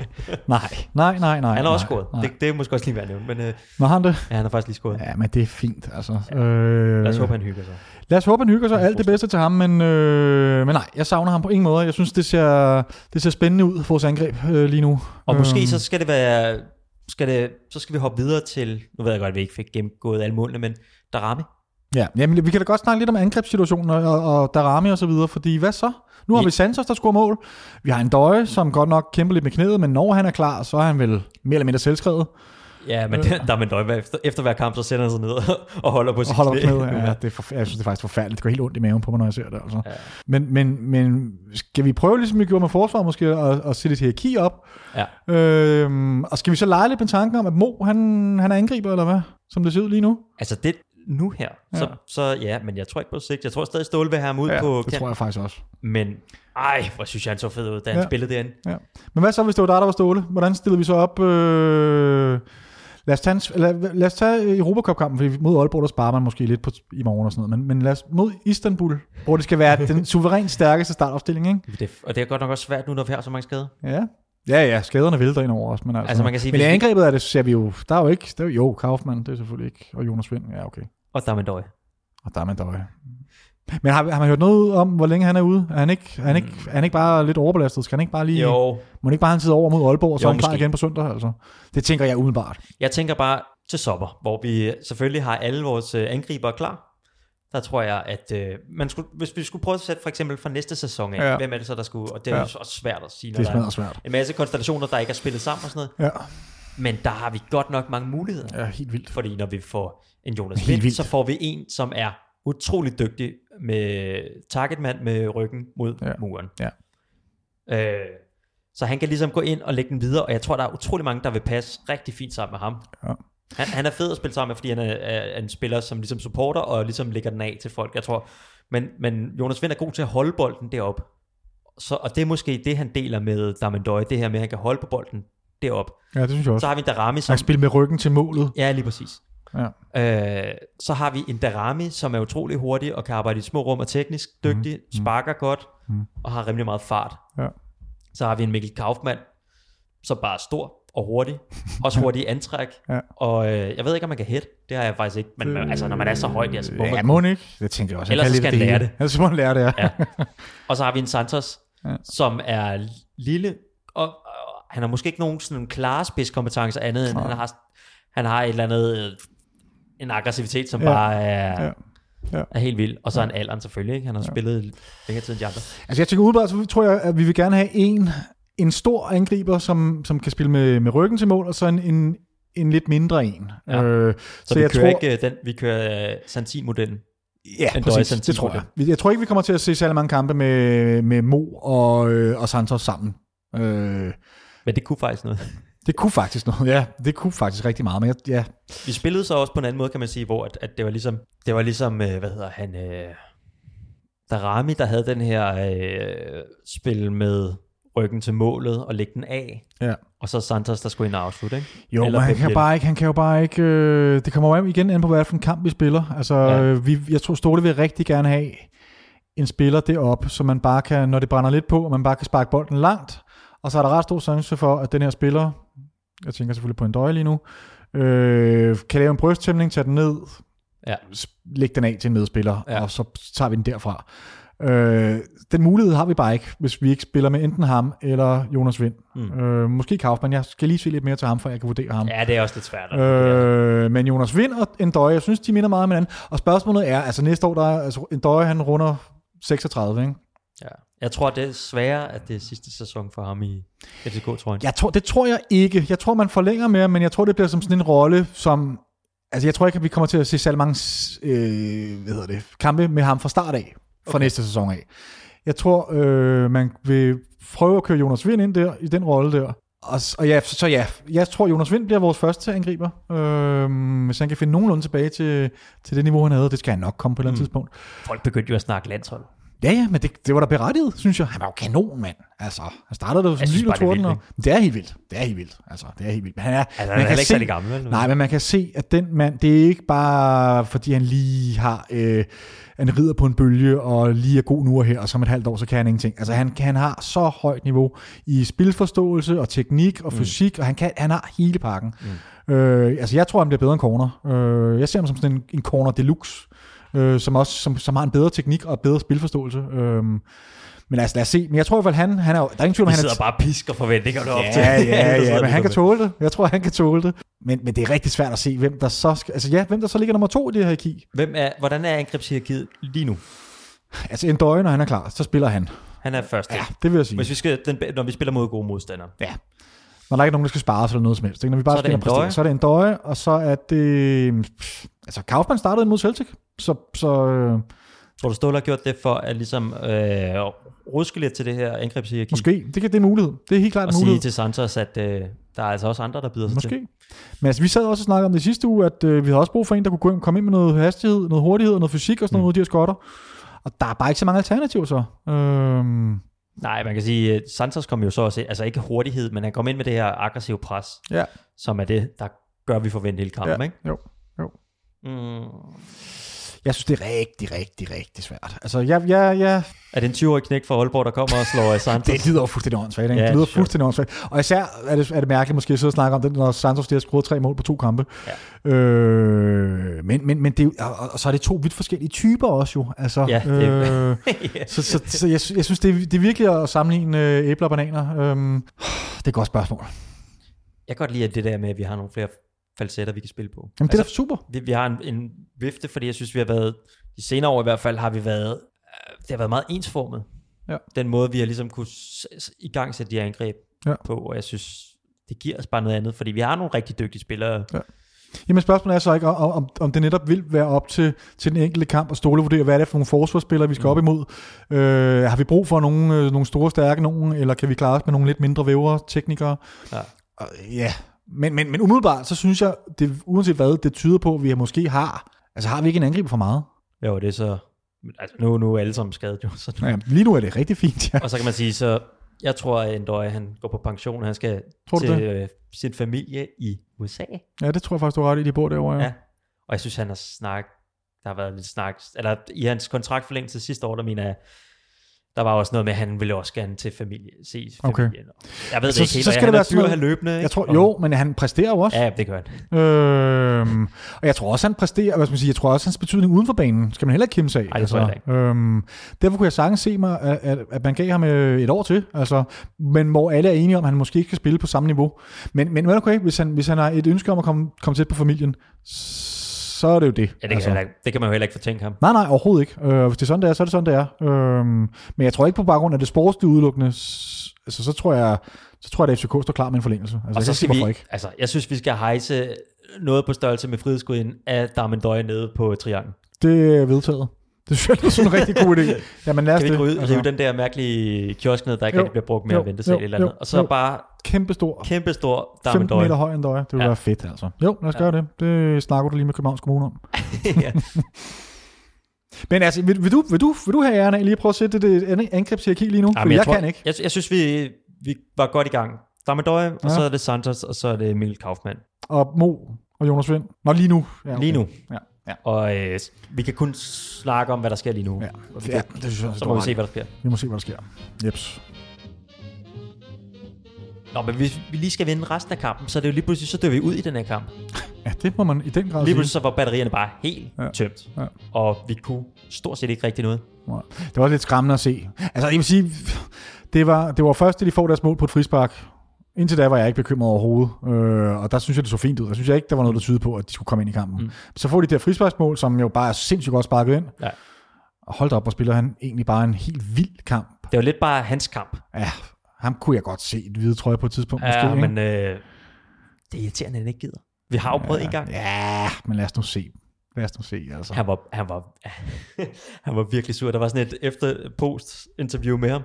nej, nej, nej, nej. Han har også scoret. Det, det er måske også lige værd at nævne, men øh, har han det? ja, han har faktisk lige scoret. Ja, men det er fint, altså. Ja. Øh, Lad os håbe, han hygger sig. Lad os håbe, han hygger sig. Alt det bedste til ham, men, øh, men nej, jeg savner ham på ingen måde. Jeg synes, det ser, det ser spændende ud for vores angreb øh, lige nu. Og måske Øhm, så skal det være... Skal det, så skal vi hoppe videre til... Nu ved jeg godt, at vi ikke fik gennemgået alle målene, men Darami. Ja, jamen, vi kan da godt snakke lidt om angrebssituationen og, og, og Darami og så videre, fordi hvad så? Nu har Ja. vi Santos, der scorer mål. Vi har en Døje, som godt nok kæmper lidt med knæet, men når han er klar, så er han vel mere eller mindre selvskrevet Ja, men øh. der er man døj. Efter, efter hver kamp, så sætter han sig ned og holder på og sit holder på knæ. knæet. Ja, det er for, jeg synes, det er faktisk forfærdeligt. Det går helt ondt i maven på mig, når jeg ser det. Altså. Ja. Men, men, men skal vi prøve, ligesom vi gjorde med forsvaret måske, at, at sætte et hierarki op? Ja. Øhm, og skal vi så lege lidt med tanken om, at Mo, han, han er angriber, eller hvad? Som det ser ud lige nu? Altså det nu her, ja. så, så ja, men jeg tror ikke på sigt. Jeg tror stadig Ståle vil have ham ud på det kant. tror jeg faktisk også. Men ej, hvor synes jeg, han så fed ud, da han Ja. spillede derinde. Ja. Men hvad så, hvis det var dig, der var Ståle? Hvordan stiller vi så op? Øh... Lad os tage, en, lad, lad os tage Europacup-kampen, fordi mod Aalborg, der sparer man måske lidt på, i morgen og sådan noget, men, men lad os mod Istanbul, hvor det skal være den suverænt stærkeste startopstilling, ikke? Det, og det er godt nok også svært nu, når vi har så mange skader. Ja. Ja, ja, skaderne vælter ind over os, men altså, Altså, man kan sige, men i angrebet er det, ser vi jo, der er jo ikke, der er jo, jo Kaufmann, det er selvfølgelig ikke, og Jonas Vind, ja, okay. Og der er man døj. Og er dog, Men har, har man hørt noget om, hvor længe han er ude? Er han ikke, er han ikke, er han ikke bare lidt overbelastet? Skal han ikke bare lige... Mm. Jo, Må han ikke bare en tid over mod Aalborg, og så Jo, er han klar igen på søndag? Altså? Det tænker jeg umiddelbart. jeg tænker bare til sommer, hvor vi selvfølgelig har alle vores øh, angribere klar. Der tror jeg, at øh, man skulle, hvis vi skulle prøve at sætte for eksempel fra næste sæson af, Ja. hvem er det så, der skulle... Og det er Ja. jo også svært at sige, når Det er der er svært. en masse konstellationer, der ikke er spillet sammen og sådan noget. Ja, Men der har vi godt nok mange muligheder. ja helt vildt. Fordi når vi får en Jonas Vind, så får vi en, som er utrolig dygtig med targetmand med ryggen mod ja. muren. Ja. Øh, så han kan ligesom gå ind og lægge den videre, og jeg tror, der er utrolig mange, der vil passe rigtig fint sammen med ham. Ja. Han, han er fed at spille sammen med, fordi han er, er en spiller, som ligesom supporter, og ligesom lægger den af til folk. Jeg tror, men, men Jonas Vind er god til at holde bolden derop. Så, og det er måske det, han deler med Damendøj, det her med, at han kan holde på bolden derop. Ja, det synes jeg også. Så har vi en Darami, Han som... kan spille med ryggen til målet. Ja, lige præcis. Ja. Øh, så har vi en Darami, som er utrolig hurtig og kan arbejde i små rum og teknisk dygtig, mm. sparker godt Mhm. og har rimelig meget fart. Ja. Så har vi en Mikkel Kaufmann, som bare er stor og hurtig. Også hurtig antræk. Ja. Og øh, jeg ved ikke, om man kan hætte. Det har jeg faktisk ikke. Men øh, altså, når man er så høj, altså, må Ja, må ikke? Det tænker jeg også. Ellers lidt skal han lære det. Ellers må han lære det, ja. Ja. Og så har vi en Santos, Ja. ja. som er lille, og, og han har måske ikke nogen sådan klare spidskompetencer andet, end Nej. han har, han har et eller andet, øh, en aggressivitet, som Ja. ja. bare er, Ja. ja. Ja. Ja. er helt vild. Og så er han alderen selvfølgelig, ikke? Han har ja. spillet længere tid end de andre. Altså jeg tænker udebart, så tror jeg, at vi vil gerne have en, en stor angriber, som, som kan spille med, med ryggen til mål, og så en, en, en lidt mindre en. Ja. Øh, Så, så vi jeg kører tror, ikke øh, den, vi kører uh, Santin-modellen. Ja, en præcis, det tror jeg. Jeg tror ikke, vi kommer til at se særlig mange kampe med, med Mo og, øh, og Santos sammen. Øh, Men det kunne faktisk noget. det kunne faktisk noget, ja. Det kunne faktisk rigtig meget, men jeg, ja, Vi spillede så også på en anden måde, kan man sige, hvor at, at det var ligesom, det var ligesom, øh, hvad hedder han, øh, Darami, der havde den her øh, spil med ryggen til målet og lægge den af. Ja. Og så Santos, der skulle ind og afslutte, ikke? Jo, Eller men han kan, bare ikke, han kan jo bare ikke... Øh, det kommer jo igen an på, hvad for en kamp vi spiller. Altså, ja. Øh, vi, jeg tror, Ståle vil rigtig gerne have en spiller derop, så man bare kan, når det brænder lidt på, man bare kan sparke bolden langt, og så er der ret stor chance for, at den her spiller, jeg tænker selvfølgelig på en døje lige nu, øh, kan lave en brysttæmning, tage den ned, Ja. lægge den af til en medspiller. Ja. og så tager vi den derfra. Øh, den mulighed har vi bare ikke, hvis vi ikke spiller med enten ham eller Jonas Vind. Mm. Øh, måske Kaufmann, jeg skal lige se lidt mere til ham, for jeg kan vurdere ham. Ja, det er også lidt svært. Øh, men Jonas Vind og Endøje, jeg synes, de minder meget om hinanden. Og spørgsmålet er, altså næste år, der er, altså Endøje, han runder 36, ikke? Ja. Jeg tror, det er sværere, at det er sidste sæson for ham i FCK, tror jeg. Jeg tror, det tror jeg ikke. Jeg tror, man forlænger mere, men jeg tror, det bliver som sådan en rolle, som... Altså, jeg tror ikke, at vi kommer til at se særlig mange øh, hvad hedder det, kampe med ham fra start af, fra okay. Næste sæson af. Jeg tror, øh, man vil prøve at køre Jonas Vind ind der, i den rolle der. Og, og ja, så ja, jeg tror, Jonas Vind bliver vores første angriber. Øh, hvis han kan finde nogenlunde tilbage til, til det niveau, han havde. Det skal han nok komme på et eller andet Mm. tidspunkt. Folk begyndte jo at snakke landshold. Ja, ja, men det, det var da berettiget, synes jeg. Han var jo kanon, mand. Altså, han startede jo som lyn og er torden. og- Det er helt vildt. Det er helt vildt. Altså, det er helt vildt. Men han er, Altså, han man er kan ikke se, gammel? Nej, men man kan se, at den mand, det er ikke bare, fordi han lige har øh, en rider på en bølge, og lige er god nu og her, og som et halvt år, så kan han ingenting. Altså, han, han har så højt niveau i spilforståelse og teknik og fysik, og han, kan, han har hele pakken. Mm. Øh, altså, jeg tror, han bliver bedre end corner. Øh, jeg ser ham som sådan en, en corner deluxe, øh, som også som, som har en bedre teknik og bedre spilforståelse. Øh, men altså, lad os se. Men jeg tror i hvert fald, han, han er, jo- der er ingen tvivl om, han er sidder bare og pisker forventningerne op til. Ja, ja, ja, men han kan tåle det. Jeg tror, han kan tåle det. Men, men det er rigtig svært at se, hvem der så skal, altså ja, hvem der så ligger nummer to i det her kig. Hvem er, hvordan er angrebshierarkiet lige nu? Altså en døje, når han er klar, så spiller han. Han er første. Ja, det vil jeg sige. Hvis vi skal, den, når vi spiller mod gode modstandere. Ja. Når der ikke er nogen, der skal spare eller noget som helst. Ikke? Når vi bare Så er det skal en præstere, så er det en døje, og så er det... pff, Altså, Kaufmann startede mod Celtic, så, så øh, Tror du, Ståle har gjort det for at ligesom øh, ruske lidt til det her angrebshierarki? måske. Det, kan, det er mulighed. Det er helt klart Og en sige mulighed. til Santos, at øh, der er altså også andre, der byder sig til. Måske. Men altså, vi sad også og snakkede om det sidste uge, at øh, vi havde også brug for en, der kunne komme ind med noget hastighed, noget hurtighed og noget fysik og sådan noget, mm. de her skotter. Og der er bare ikke så mange alternativer så. Øhm, Nej, man kan sige, at Santos kom jo så også, altså ikke hurtighed, men han kom ind med det her aggressive pres, ja. som er det, der gør, vi forventer hele kampen, ja. ikke? Jo. jo. Mm. Jeg synes, det er rigtig, rigtig, rigtig svært. Altså, jeg, jeg, jeg, Er det en 20-årig knæk fra Aalborg, der kommer og slår øh, Santos? det lyder jo fuldstændig åndssvagt. Ikke? Ja, det lyder sure. fuldstændig åndssvagt. Og især er det, er det mærkeligt måske at sidde og snakke om det, når Santos der har scoret tre mål på to kampe. Ja. Øh, men, men, men det, og, og, så er det to vidt forskellige typer også jo. Altså, Ja, det- øh, Ja. så, så, så jeg, jeg synes, det er, det er virkelig at sammenligne øh, æbler og bananer. Øhm, det er et godt spørgsmål. Jeg kan godt lide at det der med, at vi har nogle flere falsetter, vi kan spille på. Jamen, det er da super. vi, vi har en, en vifte, fordi jeg synes, vi har været, de senere år i hvert fald, har vi været, øh, det har været meget ensformet. Ja. Den måde, vi har ligesom kunne i gang sætte de her angreb Ja. på, og jeg synes, det giver os bare noget andet, fordi vi har nogle rigtig dygtige spillere. Ja. Jamen spørgsmålet er så ikke, om, om, det netop vil være op til, til den enkelte kamp og stole vurdere, hvad er det for nogle forsvarsspillere, vi skal Mm. op imod. Øh, har vi brug for nogle, øh, nogle store, stærke nogen, eller kan vi klare os med nogle lidt mindre vævere, teknikere? Ja. Og, ja, men, men, men umiddelbart, så synes jeg, det, uanset hvad, det tyder på, at vi måske har, altså har vi ikke en angriber for meget? Jo, det er så, altså nu, nu er alle sammen skadet jo, så nu, Ja, lige nu er det rigtig fint, ja. Og så kan man sige, så jeg tror, at Endøje, han går på pension, og han skal Tror til det? øh, sin familie i USA. Ja, det tror jeg faktisk, du har ret i, de bor derovre. Ja. Ja. Og jeg synes, han har snak, der har været lidt snak, eller i hans kontraktforlængelse sidste år, der mener jeg, der var også noget med, at han ville også gerne til familie, se Okay. familien. Jeg ved det Så- ikke helt, så skal han det være dyr at have løbende. Jeg ikke? tror, Og- jo, men han præsterer jo også. Ja, det gør han. Øhm, og jeg tror også, han præsterer, hvad skal man sige, jeg tror også, hans betydning uden for banen, skal man heller ikke kæmpe sig af. Ej, det tror jeg altså. øhm, derfor kunne jeg sagtens se mig, at, at, at man gav ham øh, et år til, altså, men hvor alle er enige om, at han måske ikke kan spille på samme niveau. Men, men okay, hvis han, hvis han har et ønske om at komme, komme tæt på familien, så er det jo det. Ja, det, kan altså. heller ikke, det kan man jo heller ikke fortænke ham. Nej, nej, overhovedet ikke. Øh, hvis det er sådan, det er, så er det sådan, det er. Øhm, men jeg tror ikke på baggrund af det sportslige udelukkende, altså, så tror jeg, så tror jeg, at FCK står klar med en forlængelse. Altså, Og jeg så skal vi, ikke. altså, jeg synes, vi skal hejse noget på størrelse med frihedsguden af Darmendøje nede på Triangel. Det er vedtaget. Det synes jeg det er sådan en rigtig god idé. Jamen lad os Kan vi ikke det. rive, rive den der mærkelige kiosk ned, der ikke Jo, bliver brugt med jo, at vente selv jo, eller andet. Og så jo. bare Kæmpe stor. kæmpe stor 15 meter høj end døje. Det ville Ja. være fedt, altså. Jo, lad os Ja. gøre det. Det snakker du lige med Københavns Kommune om. Men altså, vil, vil, du, vil, du, vil du have æren af lige at prøve at sætte det andet angrebshierarki lige nu? Jamen, jeg, jeg tror, kan ikke. Jeg, jeg synes, vi, vi var godt i gang. Darmendøje, og Ja. så er det Santos, og så er det Emil Kaufmann. Og Mo og Jonas Vind. Nå, lige nu. Ja, okay. Lige nu. Ja, ja. Og øh, vi kan kun snakke om, hvad der sker lige nu. Ja, Og vi ja kan- det synes jeg, så må vi se, hvad der sker. Vi må se, hvad der sker. Jeps. Nå, men hvis vi lige skal vinde resten af kampen, så er det jo lige pludselig, så dør vi ud i den her kamp. Ja, det må man i den grad Lige pludselig så var batterierne bare helt Ja. ja. tømt. Ja. Og vi kunne stort set ikke rigtig noget. Nej. Det var lidt skræmmende at se. Altså, jeg vil sige, det var, det var først, at de får deres mål på et frispark. Indtil da var jeg ikke bekymret overhovedet, øh, og der synes jeg, det så fint ud. Der synes jeg ikke, der var noget, der tydede på, at de skulle komme ind i kampen. Mm. Så får de det her frisparksmål, som jo bare er sindssygt godt sparket ind. Ja. Og hold da op, og spiller han egentlig bare en helt vild kamp. Det var lidt bare hans kamp. Ja, ham kunne jeg godt se i et hvide trøje på et tidspunkt. Ja, måske, ikke? men øh, det er irriterende, at han ikke gider. Vi har jo prøvet en gang. Ja, men lad os nu se. Lad os nu se, altså. Han var, han var, han var virkelig sur. Der var sådan et efter post interview med ham.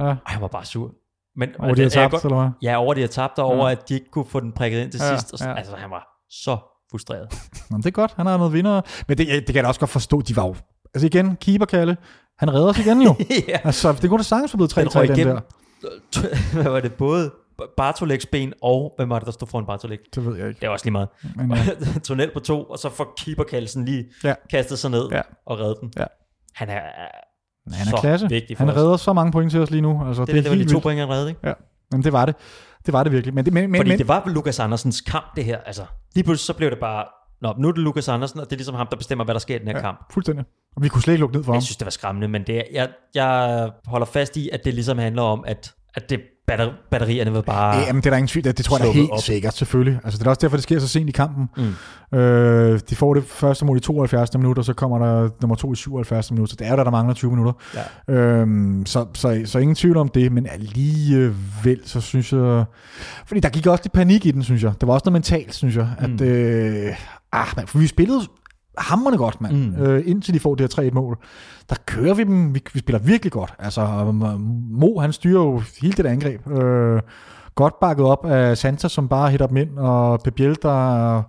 Ja. Og han var bare sur. Men, Over de har jeg kan tabt, eller hvad? Ja, over de har tabt, og over Ja. at de ikke kunne få den prikket ind til Ja, sidst. Og, ja. Altså, han var så frustreret. Nå, det er godt, han har noget vinder. Men det, det kan jeg da også godt forstå, de var jo altså igen, keeper Kalle, han redder os igen jo. ja. altså, det kunne da sagtens være blevet 3 Den 3 røg den igennem. der. Hvad var det? Både Bartolegs ben og, hvem var det, der stod foran Bartoleg? Det ved jeg ikke. Det er også lige meget. Men, ja. Tunnel på to, og så får keeper Kallesen lige Ja. kastet sig ned Ja. og reddet den. Ja. Han er, Men han er så klasse. vigtig for Han os. redder så mange point til os lige nu. Altså, Det, det, det, det er var de to vildt. point, han redde, ikke? Men det var det. Det var det virkelig. Men, det, men, men, Fordi men, det var Lukas Andersens kamp, det her. Altså, lige pludselig så blev det bare, Nå, nu er det Lukas Andersen, og det er ligesom ham, der bestemmer, hvad der sker i den her ja. kamp. fuldstændig. Og vi kunne slet ikke lukke ned for ham. Jeg synes, det var skræmmende, men det, er- jeg, jeg holder fast i, at det ligesom handler om, at, at det batter, batterierne var bare... Ja, Jamen, det er der ingen tvivl. Det, det tror jeg da helt op. sikkert, selvfølgelig. Altså, det er også derfor, det sker så sent i kampen. Mm. Øh, de får det første mål i 72. minut, og så kommer der nummer to i 77. minut. Så det er jo der, der mangler 20 minutter. Ja. Øhm, så, så, så ingen tvivl om det, men alligevel, så synes jeg... Fordi der gik også lidt panik i den, synes jeg. Det var også noget mentalt, synes jeg. At, Mm. øh, ah, man, for vi spillede hammerne godt, mand. Mm. Øh, indtil de får det her 3-1 mål. Der kører vi dem. Vi, vi spiller virkelig godt. Altså, Mo, han styrer jo hele det der angreb. Øh, godt bakket op af Santa, som bare hitter dem ind, og Pebiel, der...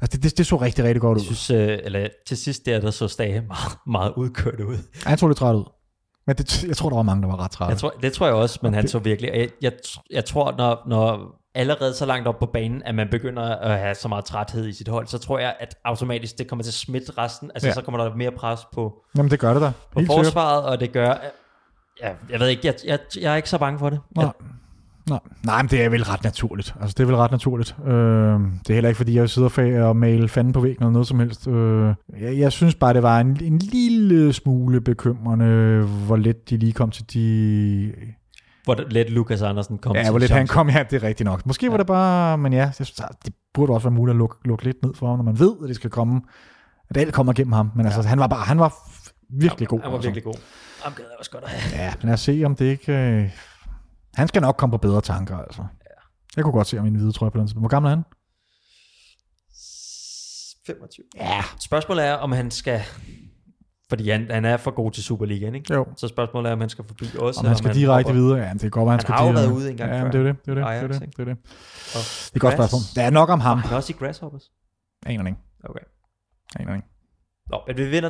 Altså, det, det, det så rigtig, rigtig godt ud. Jeg synes, øh, eller til sidst der, der så Stage meget, meget udkørt ud. Han så lidt træt ud. Men det, jeg tror, der var mange, der var ret trætte. Jeg tror, det tror jeg også, men han så virkelig. Jeg, jeg, jeg tror, når, når allerede så langt op på banen, at man begynder at have så meget træthed i sit hold, så tror jeg, at automatisk det kommer til at smitte resten. Altså, Ja. så kommer der mere pres på, Jamen, det gør det da. på Helt sikkert. forsvaret, og det gør... Ja, jeg ved ikke, jeg, jeg, jeg er ikke så bange for det. Nej. Nej. Nej, men det er vel ret naturligt. Altså, det er vel ret naturligt. Øh, det er heller ikke, fordi jeg sidder og male fanden på væggen eller noget som helst. Øh, jeg, jeg synes bare, det var en, en lille smule bekymrende, hvor let de lige kom til de... Hvor let Lukas Andersen kom Ja, til hvor lidt han kom, ja, det er rigtigt nok. Måske ja. var det bare... Men ja, jeg synes, det burde også være muligt at lukke, lukke lidt ned for ham, når man ved, at det skal komme... At alt kommer gennem ham. Men altså, han var bare... Han var virkelig god. Han var altså. virkelig god. Ham gad jeg også godt at have. Ja, men lad os se, om det ikke... Øh... Han skal nok komme på bedre tanker, altså. Jeg kunne godt se om en hvide trøje på den. Hvor gammel er han? 25. Ja. Spørgsmålet er, om han skal... Fordi han, han er for god til Superligaen, ikke? Jo. Så spørgsmålet er, om han skal forbi os. Om han skal direkte hopper- videre. Ja, det godt være, han, Han skal har jo været ude en gang ja, før. det er det. Det er det. Ajax, det, er det, det, er det. Og Det er godt spørgsmål. Det er nok om ham. Og han er også i Grasshoppers. Aner ikke. Okay. Aner ikke. Nå, men vi vinder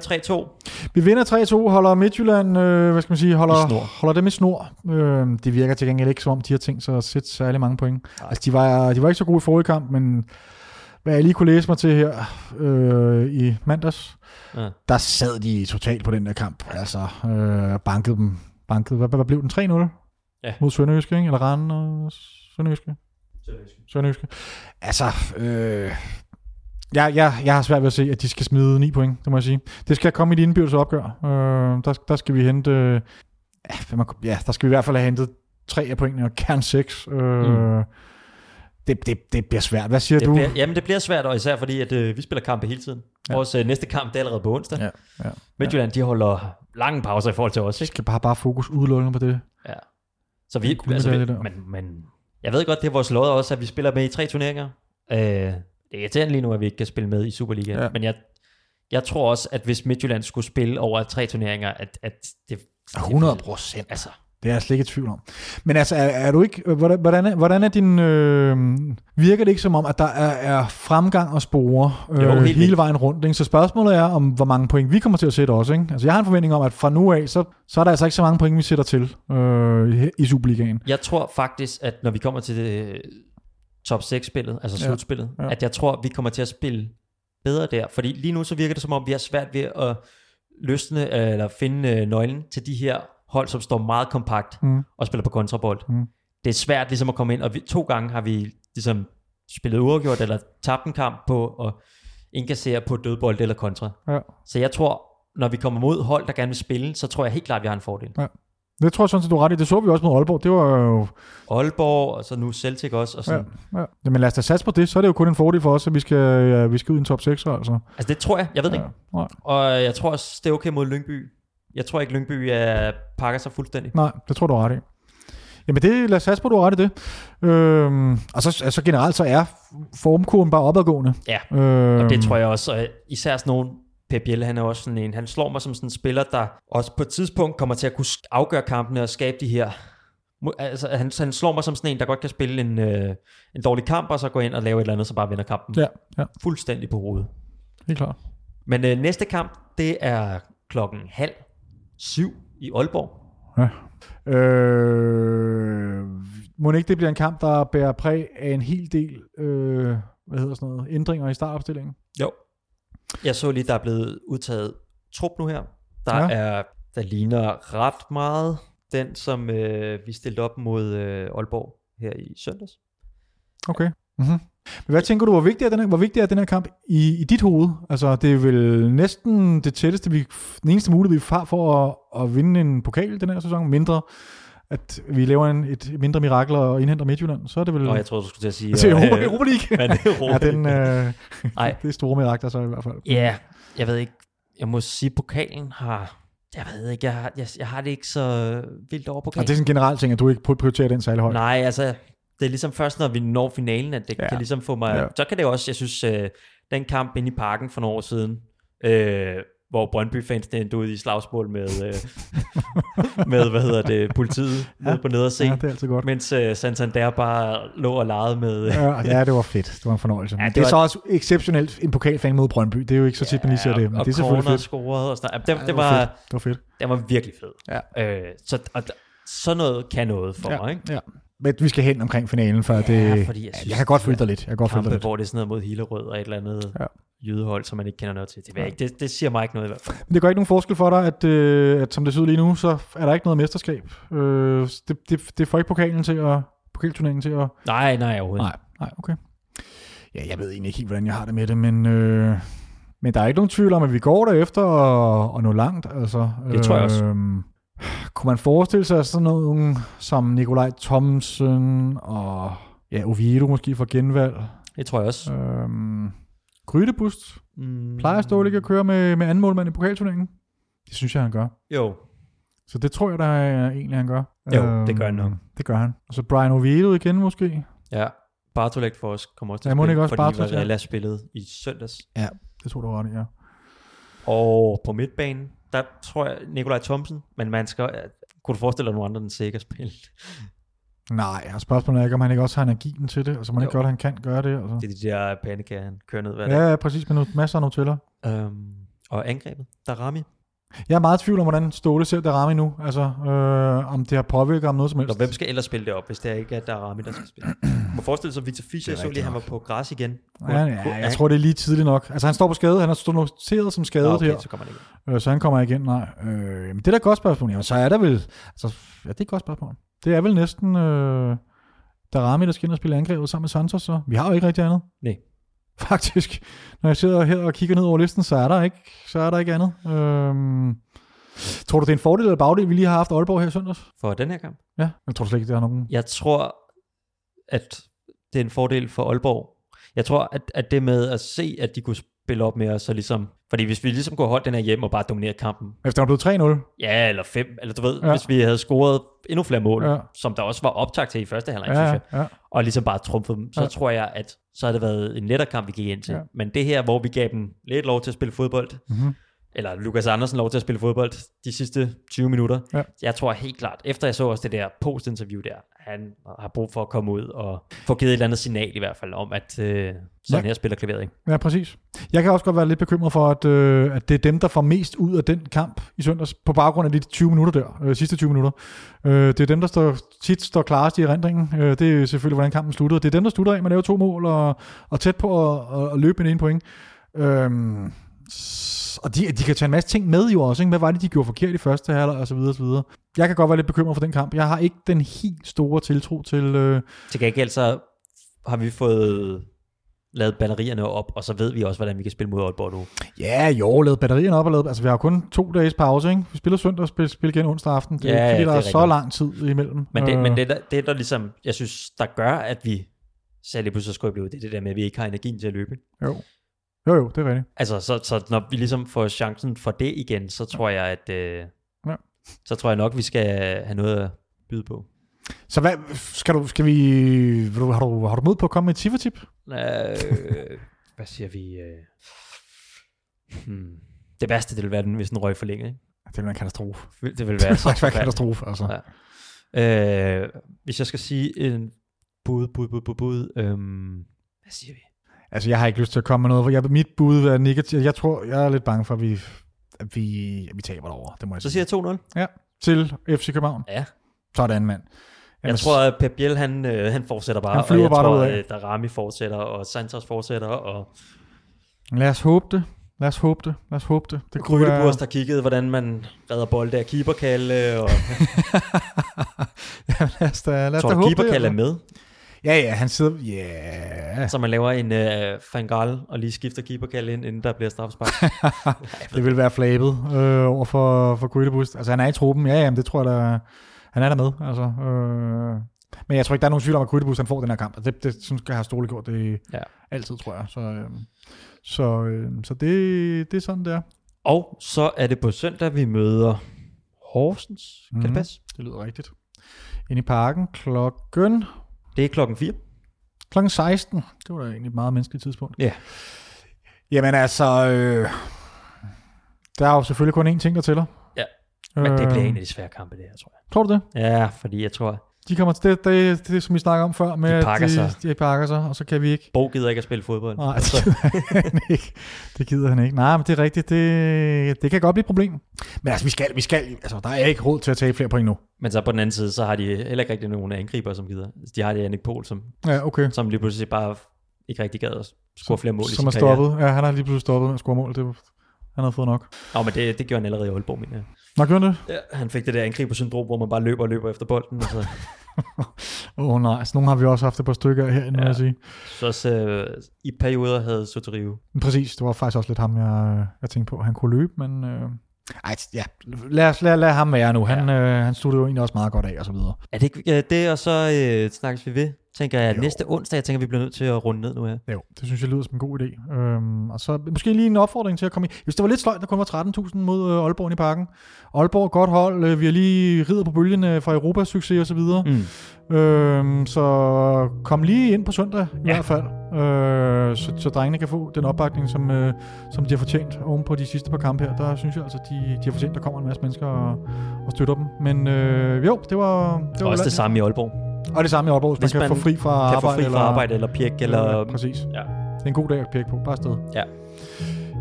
3-2. Vi vinder 3-2, holder Midtjylland, øh, hvad skal man sige, holder, holder dem i snor. Øh, det virker til gengæld ikke, som om de har tænkt sig at sætte særlig mange point. Nej. Altså, de var, de var ikke så gode i forrige kamp, men hvad jeg lige kunne læse mig til her øh, i mandags, Ja. der sad de totalt på den der kamp. Altså, øh, bankede dem. Bankede, hvad, hvad blev den? 3-0? Ja. Mod Sønderjyske, ikke? Eller Randen og Sønderjyske? Sønderjyske. Altså, øh, jeg, jeg, jeg har svært ved at se, at de skal smide 9 point, det må jeg sige. Det skal komme i de indbyrdes opgør. Øh, der, der skal vi hente... Øh, ja, der skal vi i hvert fald have hentet tre af pointene, og kern 6. Øh, Mm. Det, det, det bliver svært. Hvad siger Det du? bliver, jamen, det bliver svært, og især fordi, at øh, vi spiller kampe hele tiden. Ja. Ja. Vores øh, næste kamp, det er allerede på onsdag. Ja, ja, Midtjylland, de holder lange pauser i forhold til os, Vi ikke? skal bare, bare fokus udelukkende på det. Ja. Så vi, En guldmedalje altså, vi men, men jeg ved godt, det er vores lod også, at vi spiller med i tre turneringer. Øh, det er irriterende lige nu, at vi ikke kan spille med i Superligaen. Ja. Ja. Men jeg, jeg tror også, at hvis Midtjylland skulle spille over tre turneringer, at, at det... 100 procent. Altså, Det er jeg slet ikke i tvivl om. Men altså, er, er du ikke, hvordan, hvordan, er, hvordan er din, øh, virker det ikke som om, at der er, er fremgang og spore øh, Jo, hele vildt. vejen rundt? Ikke? Så spørgsmålet er, om hvor mange point vi kommer til at sætte også. Ikke? Altså, jeg har en forventning om, at fra nu af, så, så er der altså ikke så mange point, vi sætter til øh, i- Superligaen. jeg tror faktisk, at når vi kommer til det top 6-spillet, altså Ja. slutspillet, Ja. at jeg tror, at vi kommer til at spille bedre der. Fordi lige nu så virker det som om, vi har svært ved at løsne øh, eller finde øh, nøglen til de her hold, som står meget kompakt Mm. og spiller på kontrabold. Mm. Det er svært ligesom at komme ind, og vi, to gange har vi ligesom spillet uafgjort eller tabt en kamp på at inkassere på dødbold eller kontra. Ja. Så jeg tror, når vi kommer mod hold, der gerne vil spille, så tror jeg helt klart, at vi har en fordel. Det tror jeg sådan set, du er ret i. Det så vi også mod Aalborg. Det var jo... Aalborg, og så nu Celtic også. Og sådan. Ja, ja. Jamen lad os da satse på det. Så er det jo kun en fordel for os, at vi skal, ja, vi skal ud i en top 6. Altså. Altså det tror jeg, jeg ved det Ja. ikke. Nej. Og jeg tror også, det er okay mod Lyngby. Jeg tror ikke, Lyngby er, pakker sig fuldstændig. Nej, det tror du ret i. Jamen det, lad os satse på, du har ret i det. Øhm, og så altså generelt så er formkurven bare opadgående. Ja, Øhm, og det tror jeg også. Og især sådan nogen, Pep Biel, han er også sådan en, han slår mig som sådan en spiller, der også på et tidspunkt kommer til at kunne afgøre kampene og skabe de her Altså, han, han slår mig som sådan en, der godt kan spille en, øh, en dårlig kamp, og så gå ind og lave et eller andet, så bare vinder kampen Ja, ja, fuldstændig på hovedet. helt klart. Men øh, næste kamp, det er klokken halv syv i Aalborg. Ja. Øh, må ikke det bliver en kamp, der bærer præg af en hel del øh, hvad hedder sådan noget, ændringer i startopstillingen? Jo. Jeg så lige, der er blevet udtaget trup nu her. Der ja. er, der ligner ret meget den, som øh, vi stillede op mod øh, Aalborg her i søndags. Okay. Mm-hmm. Men hvad tænker du, hvor vigtig er den her, hvor vigtig er den her kamp i, i dit hoved? Altså, det er vel næsten det tætteste, vi, den eneste mulighed, vi har for at, at vinde en pokal den her sæson, mindre at vi laver en, et mindre mirakel og indhenter Midtjylland, så er det vel... Nå, jeg troede, du skulle til at sige... til Europa, øh, Europa League. men Europa ja, den, øh, Ej. det er store mirakler så i hvert fald. Ja, jeg ved ikke. Jeg må sige, pokalen har... Jeg ved ikke, jeg har, jeg, jeg har det ikke så vildt over Og pokalen. det er sådan en generel ting, at du ikke prioriterer den særlig højt. Nej, altså, det er ligesom først, når vi når finalen, at det Ja. kan ligesom få mig... Ja. Så kan det også, jeg synes, øh, den kamp inde i parken for nogle år siden, øh, hvor Brøndby-fansene endte ud i slagsmål med, øh, med hvad hedder det, politiet ja. nede på nederse, Ja, det er altid godt. mens øh, Santander bare lå og legede med... Øh, Ja, ja, det var fedt. Det var en fornøjelse. Ja, det, det det er var- så også exceptionelt en pokalfan mod Brøndby. Det er jo ikke så tit, man lige ser det, men og det er selvfølgelig fedt. scorede og sådan noget. Ja, det, Ja, det, var, fedt. Det var fedt. det var virkelig fed. Ja. Øh, så, og, sådan noget kan noget for Ja, mig, ikke? ja. Men vi skal hen omkring finalen, for Ja, det... fordi jeg synes, jeg kan godt følge dig lidt. Jeg kan godt følge dig kampe, lidt. hvor det er sådan noget mod Hillerød og et eller andet Ja. jydehold, som man ikke kender noget til. Det, ikke. det, det siger mig ikke noget i hvert fald. Men det gør ikke nogen forskel for dig, at, øh, at som det ser ud lige nu, så er der ikke noget mesterskab. Øh, det, det, det får ikke pokalen til at, pokalturneringen til at... Nej, nej, overhovedet. Nej, nej, okay. Ja, jeg ved egentlig ikke helt, hvordan jeg har det med det, men, øh, men der er ikke nogen tvivl om, at vi går derefter og, og nå langt. Altså, Det tror jeg også. Øhm, kunne man forestille sig sådan nogen som Nikolaj Thomsen og ja, Oviedo måske for genvalg? Det tror jeg også. Øhm, Grydebust Mm. plejer Ståle ikke at køre med, med anden målmand i pokalturneringen? Det synes jeg, han gør. Jo, Så det tror jeg, der er egentlig, han gør. Jo, det gør han nok. Øhm, Det gør han. Og så Brian Oviedo igen måske. ja. Bartolek for os kommer også til Ja, at spille, ikke også fordi Bartolek, ja. Varela spillede i søndags. Det tror du ret ja. Og på midtbanen, der tror jeg Nikolaj Thomsen, men man skal, kunne du forestille dig nogle andre, den sikkert spille? Nej, og spørgsmålet er ikke, om han ikke også har energien til det. Altså, man ikke Jo. godt, han kan gøre det. Altså. Det er de der pandekager, han kører ned hver dag. Ja, ja, præcis, med masser af noteller. Øhm, og angrebet, Darami. Jeg er meget i tvivl om, hvordan Ståle ser Darami nu. Altså, øh, om det har påvirket ham noget som helst. Og hvem skal ellers spille det op, hvis det ikke er Darami, der skal spille? Man må forestille sig, at Victor Fischer, er så lige, han var på græs igen. Ja, ja, jeg tror, det er lige tidligt nok. Altså, han står på skade. Han har stået noteret som skadet Nå, okay, her. så kommer han ikke. Øh, så han kommer igen, nej. Øh, men det er da et godt spørgsmål. Jamen, så er der vel... Altså, ja, det er et godt spørgsmål. Det er vel næsten øh, Darami, der skal ind og spille angrebet sammen med Santos, så vi har jo ikke rigtig andet. Nej. Faktisk. Når jeg sidder her og kigger ned over listen, så er der ikke, så er der ikke andet. Øhm, tror du, det er en fordel eller bagdel, vi lige har haft Aalborg her i søndags? For den her kamp? Ja, jeg tror slet ikke, det er nogen. Jeg tror, at det er en fordel for Aalborg. Jeg tror, at, at det med at se, at de kunne spille op med os, så ligesom... Fordi hvis vi ligesom kunne holde den her hjem og bare dominere kampen, Efter er blevet 3-0. ja, eller fem, eller du ved, Ja. hvis vi havde scoret endnu flere mål, Ja. som der også var optakt til i første halvleg, synes Ja, jeg, ja. og ligesom bare trumfede dem, så Ja. tror jeg, at så havde det været en lettere kamp, vi gik ind til. Ja. Men det her, hvor vi gav dem lidt lov til at spille fodbold, Mm-hmm. Eller Lukas Andersen lov til at spille fodbold de sidste 20 minutter. Ja. Jeg tror helt klart, efter jeg så også det der post-interview der, han har brug for at komme ud og få givet et eller andet signal i hvert fald om, at øh, sådan Ja. her spiller klaveret. Ja, præcis. Jeg kan også godt være lidt bekymret for, at, øh, at det er dem, der får mest ud af den kamp i søndags, på baggrund af de 20 minutter der, øh, sidste 20 minutter. Øh, det er dem, der står, tit står klarest i erindringen. Øh, det er selvfølgelig, hvordan kampen sluttede. Det er dem, der slutter af med at lave to mål og, og tæt på at, at, at løbe med en point. S- og de, de kan tage en masse ting med jo også. Ikke? Hvad var det, de gjorde forkert i første halvleg og så videre, og så videre. Jeg kan godt være lidt bekymret for den kamp. Jeg har ikke den helt store tiltro til... Øh, Til gengæld så har vi fået lavet batterierne op, og så ved vi også, hvordan vi kan spille mod Aalborg nu. Ja, jo, lavet batterierne op og lavet, altså vi har kun to dages pause, ikke? Vi spiller søndag og spiller, spiller igen onsdag aften. Det er Ja, ikke, fordi ja, der er, er så lang tid imellem. Men det, Øh, men det, der, det der ligesom, jeg synes, der gør, at vi selv lige pludselig skulle blive det det der med, at vi ikke har energien til at løbe. Jo. Jo, jo, det er rigtigt. Altså, så, så når vi ligesom får chancen for det igen, så tror jeg, at øh, Ja. så tror jeg nok, vi skal have noget at byde på. Så hvad, skal du, skal vi, vil du, har, du, har du mod på at komme med et Tifa-tip? Øh, hvad siger vi? Øh, hmm. Det værste, det vil være, den, hvis den røg for længe. Ikke? Det vil være en katastrofe. Det vil Det være vil så faktisk være en katastrofe, altså. Ja. Øh, hvis jeg skal sige en bud, bud, bud, bud, bud. Øhm, hvad siger vi? Altså, jeg har ikke lyst til at komme med noget, for jeg, mit bud er negativt. Jeg tror, jeg er lidt bange for, at vi, at vi, at vi taber derovre. Det må jeg Så sige. siger jeg 2-0. Til FC København. Ja. Sådan, mand. Jeg tror, at Pep Biel, han, øh, han fortsætter bare. Han flyver og jeg bare tror, derudad. at Darami fortsætter, og Santos fortsætter, og Lad os håbe det. Lad os håbe det. Lad os håbe det. Det kunne Grydeburs, der kiggede, hvordan man redder bolde af keeperkalde, og ja, lad os da, lad os tror da håbe keeperkalde er det. med? Ja, ja, han sidder... Ja, Så man laver en uh, fangal og lige skifter keeperkalde ind, inden der bliver straffespark. det vil være flabet øh, over for, for Grydebus. Altså, han er i truppen. Ja, jamen, det tror jeg da... Han er der med, altså. Øh, men jeg tror ikke, der er nogen tvivl om, at Grydebus han får den her kamp. Det, det synes jeg har Ståle gjort det Ja. altid, tror jeg. Så, øh, så, øh, så det, det er sådan, det er. og så er det på søndag, vi møder Horsens. Kan Mhm. det passe? Det lyder rigtigt. Ind i parken klokken, Det er klokken 4. klokken 16. Det var da egentlig et meget menneskeligt tidspunkt. Ja. Jamen altså, øh, der er jo selvfølgelig kun én ting, der tæller. Ja. Men det Øh, bliver en af de svære kampe, det her, tror jeg. Tror du det? Ja, fordi jeg tror, De kommer til det, det, det, som vi snakker om før, med De pakker at sig. de, de pakker sig, og så kan vi ikke. Bo gider ikke at spille fodbold. Nej, Og det gider han ikke. Det gider han ikke. Nej, men det er rigtigt. Det, det kan godt blive et problem. Men altså, vi skal, vi skal, altså, der er ikke råd til at tage flere point nu. men så på den anden side, så har de heller ikke rigtig nogen angriber, som gider. Altså, De har det Jannik Pohl, som, Ja, okay. som lige pludselig bare ikke rigtig gad at score flere mål i Som er sin karriere. stoppet. Ja, han har lige pludselig stoppet med at score mål. Det, han havde fået nok. Nå, men det, det gjorde han allerede i Aalborg, mener jeg. Han det? Ja, han fik det der angribersyndrom, hvor man bare løber og løber efter bolden. Åh oh, nej, så nogle har vi også haft et par stykker herinde, ja. Vil jeg sige. så også, øh, i perioder havde Sotoriu. Men præcis, det var faktisk også lidt ham, jeg, jeg tænkte på. Han kunne løbe, men... Øh, ej, ja, lad, os, lad, lad ham være nu. Han, ja. øh, han stod jo egentlig også meget godt af, og så videre. Er det ikke øh, det, og så øh, snakkes vi ved? Tænker jeg, Jo. næste onsdag, jeg tænker, vi bliver nødt til at runde ned nu her. Jo, det synes jeg lyder som en god idé. Øhm, og så måske lige en opfordring til at komme i. Hvis det var lidt sløjt, der kun var 13.000 mod øh, Aalborg i parken. Aalborg, godt hold. Øh, vi har lige ridet på bølgen øh, fra Europas succes og så videre. Mm. Øhm, så kom lige ind på søndag i Ja. hvert fald. Øh, så, så drengene kan få den opbakning, som, øh, som de har fortjent oven på de sidste par kampe her. Der synes jeg altså, de, de har fortjent, at der kommer en masse mennesker og, og støtter dem. Men øh, jo, det var... Det var Også det samme i Aalborg. Og det samme i Aalborg, hvis, Hvis man kan man få fri fra Kan få arbejde. fri fra arbejde eller pjek, eller... Ja, præcis. Ja. Det er en god dag at pjekke på. Bare afsted. Ja.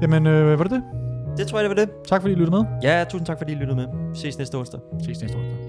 Jamen, øh, var det det? Det tror jeg, det var det. Tak fordi I lyttede med. Ja, tusind tak, fordi I lyttede med. Vi ses næste onsdag. Ses næste onsdag.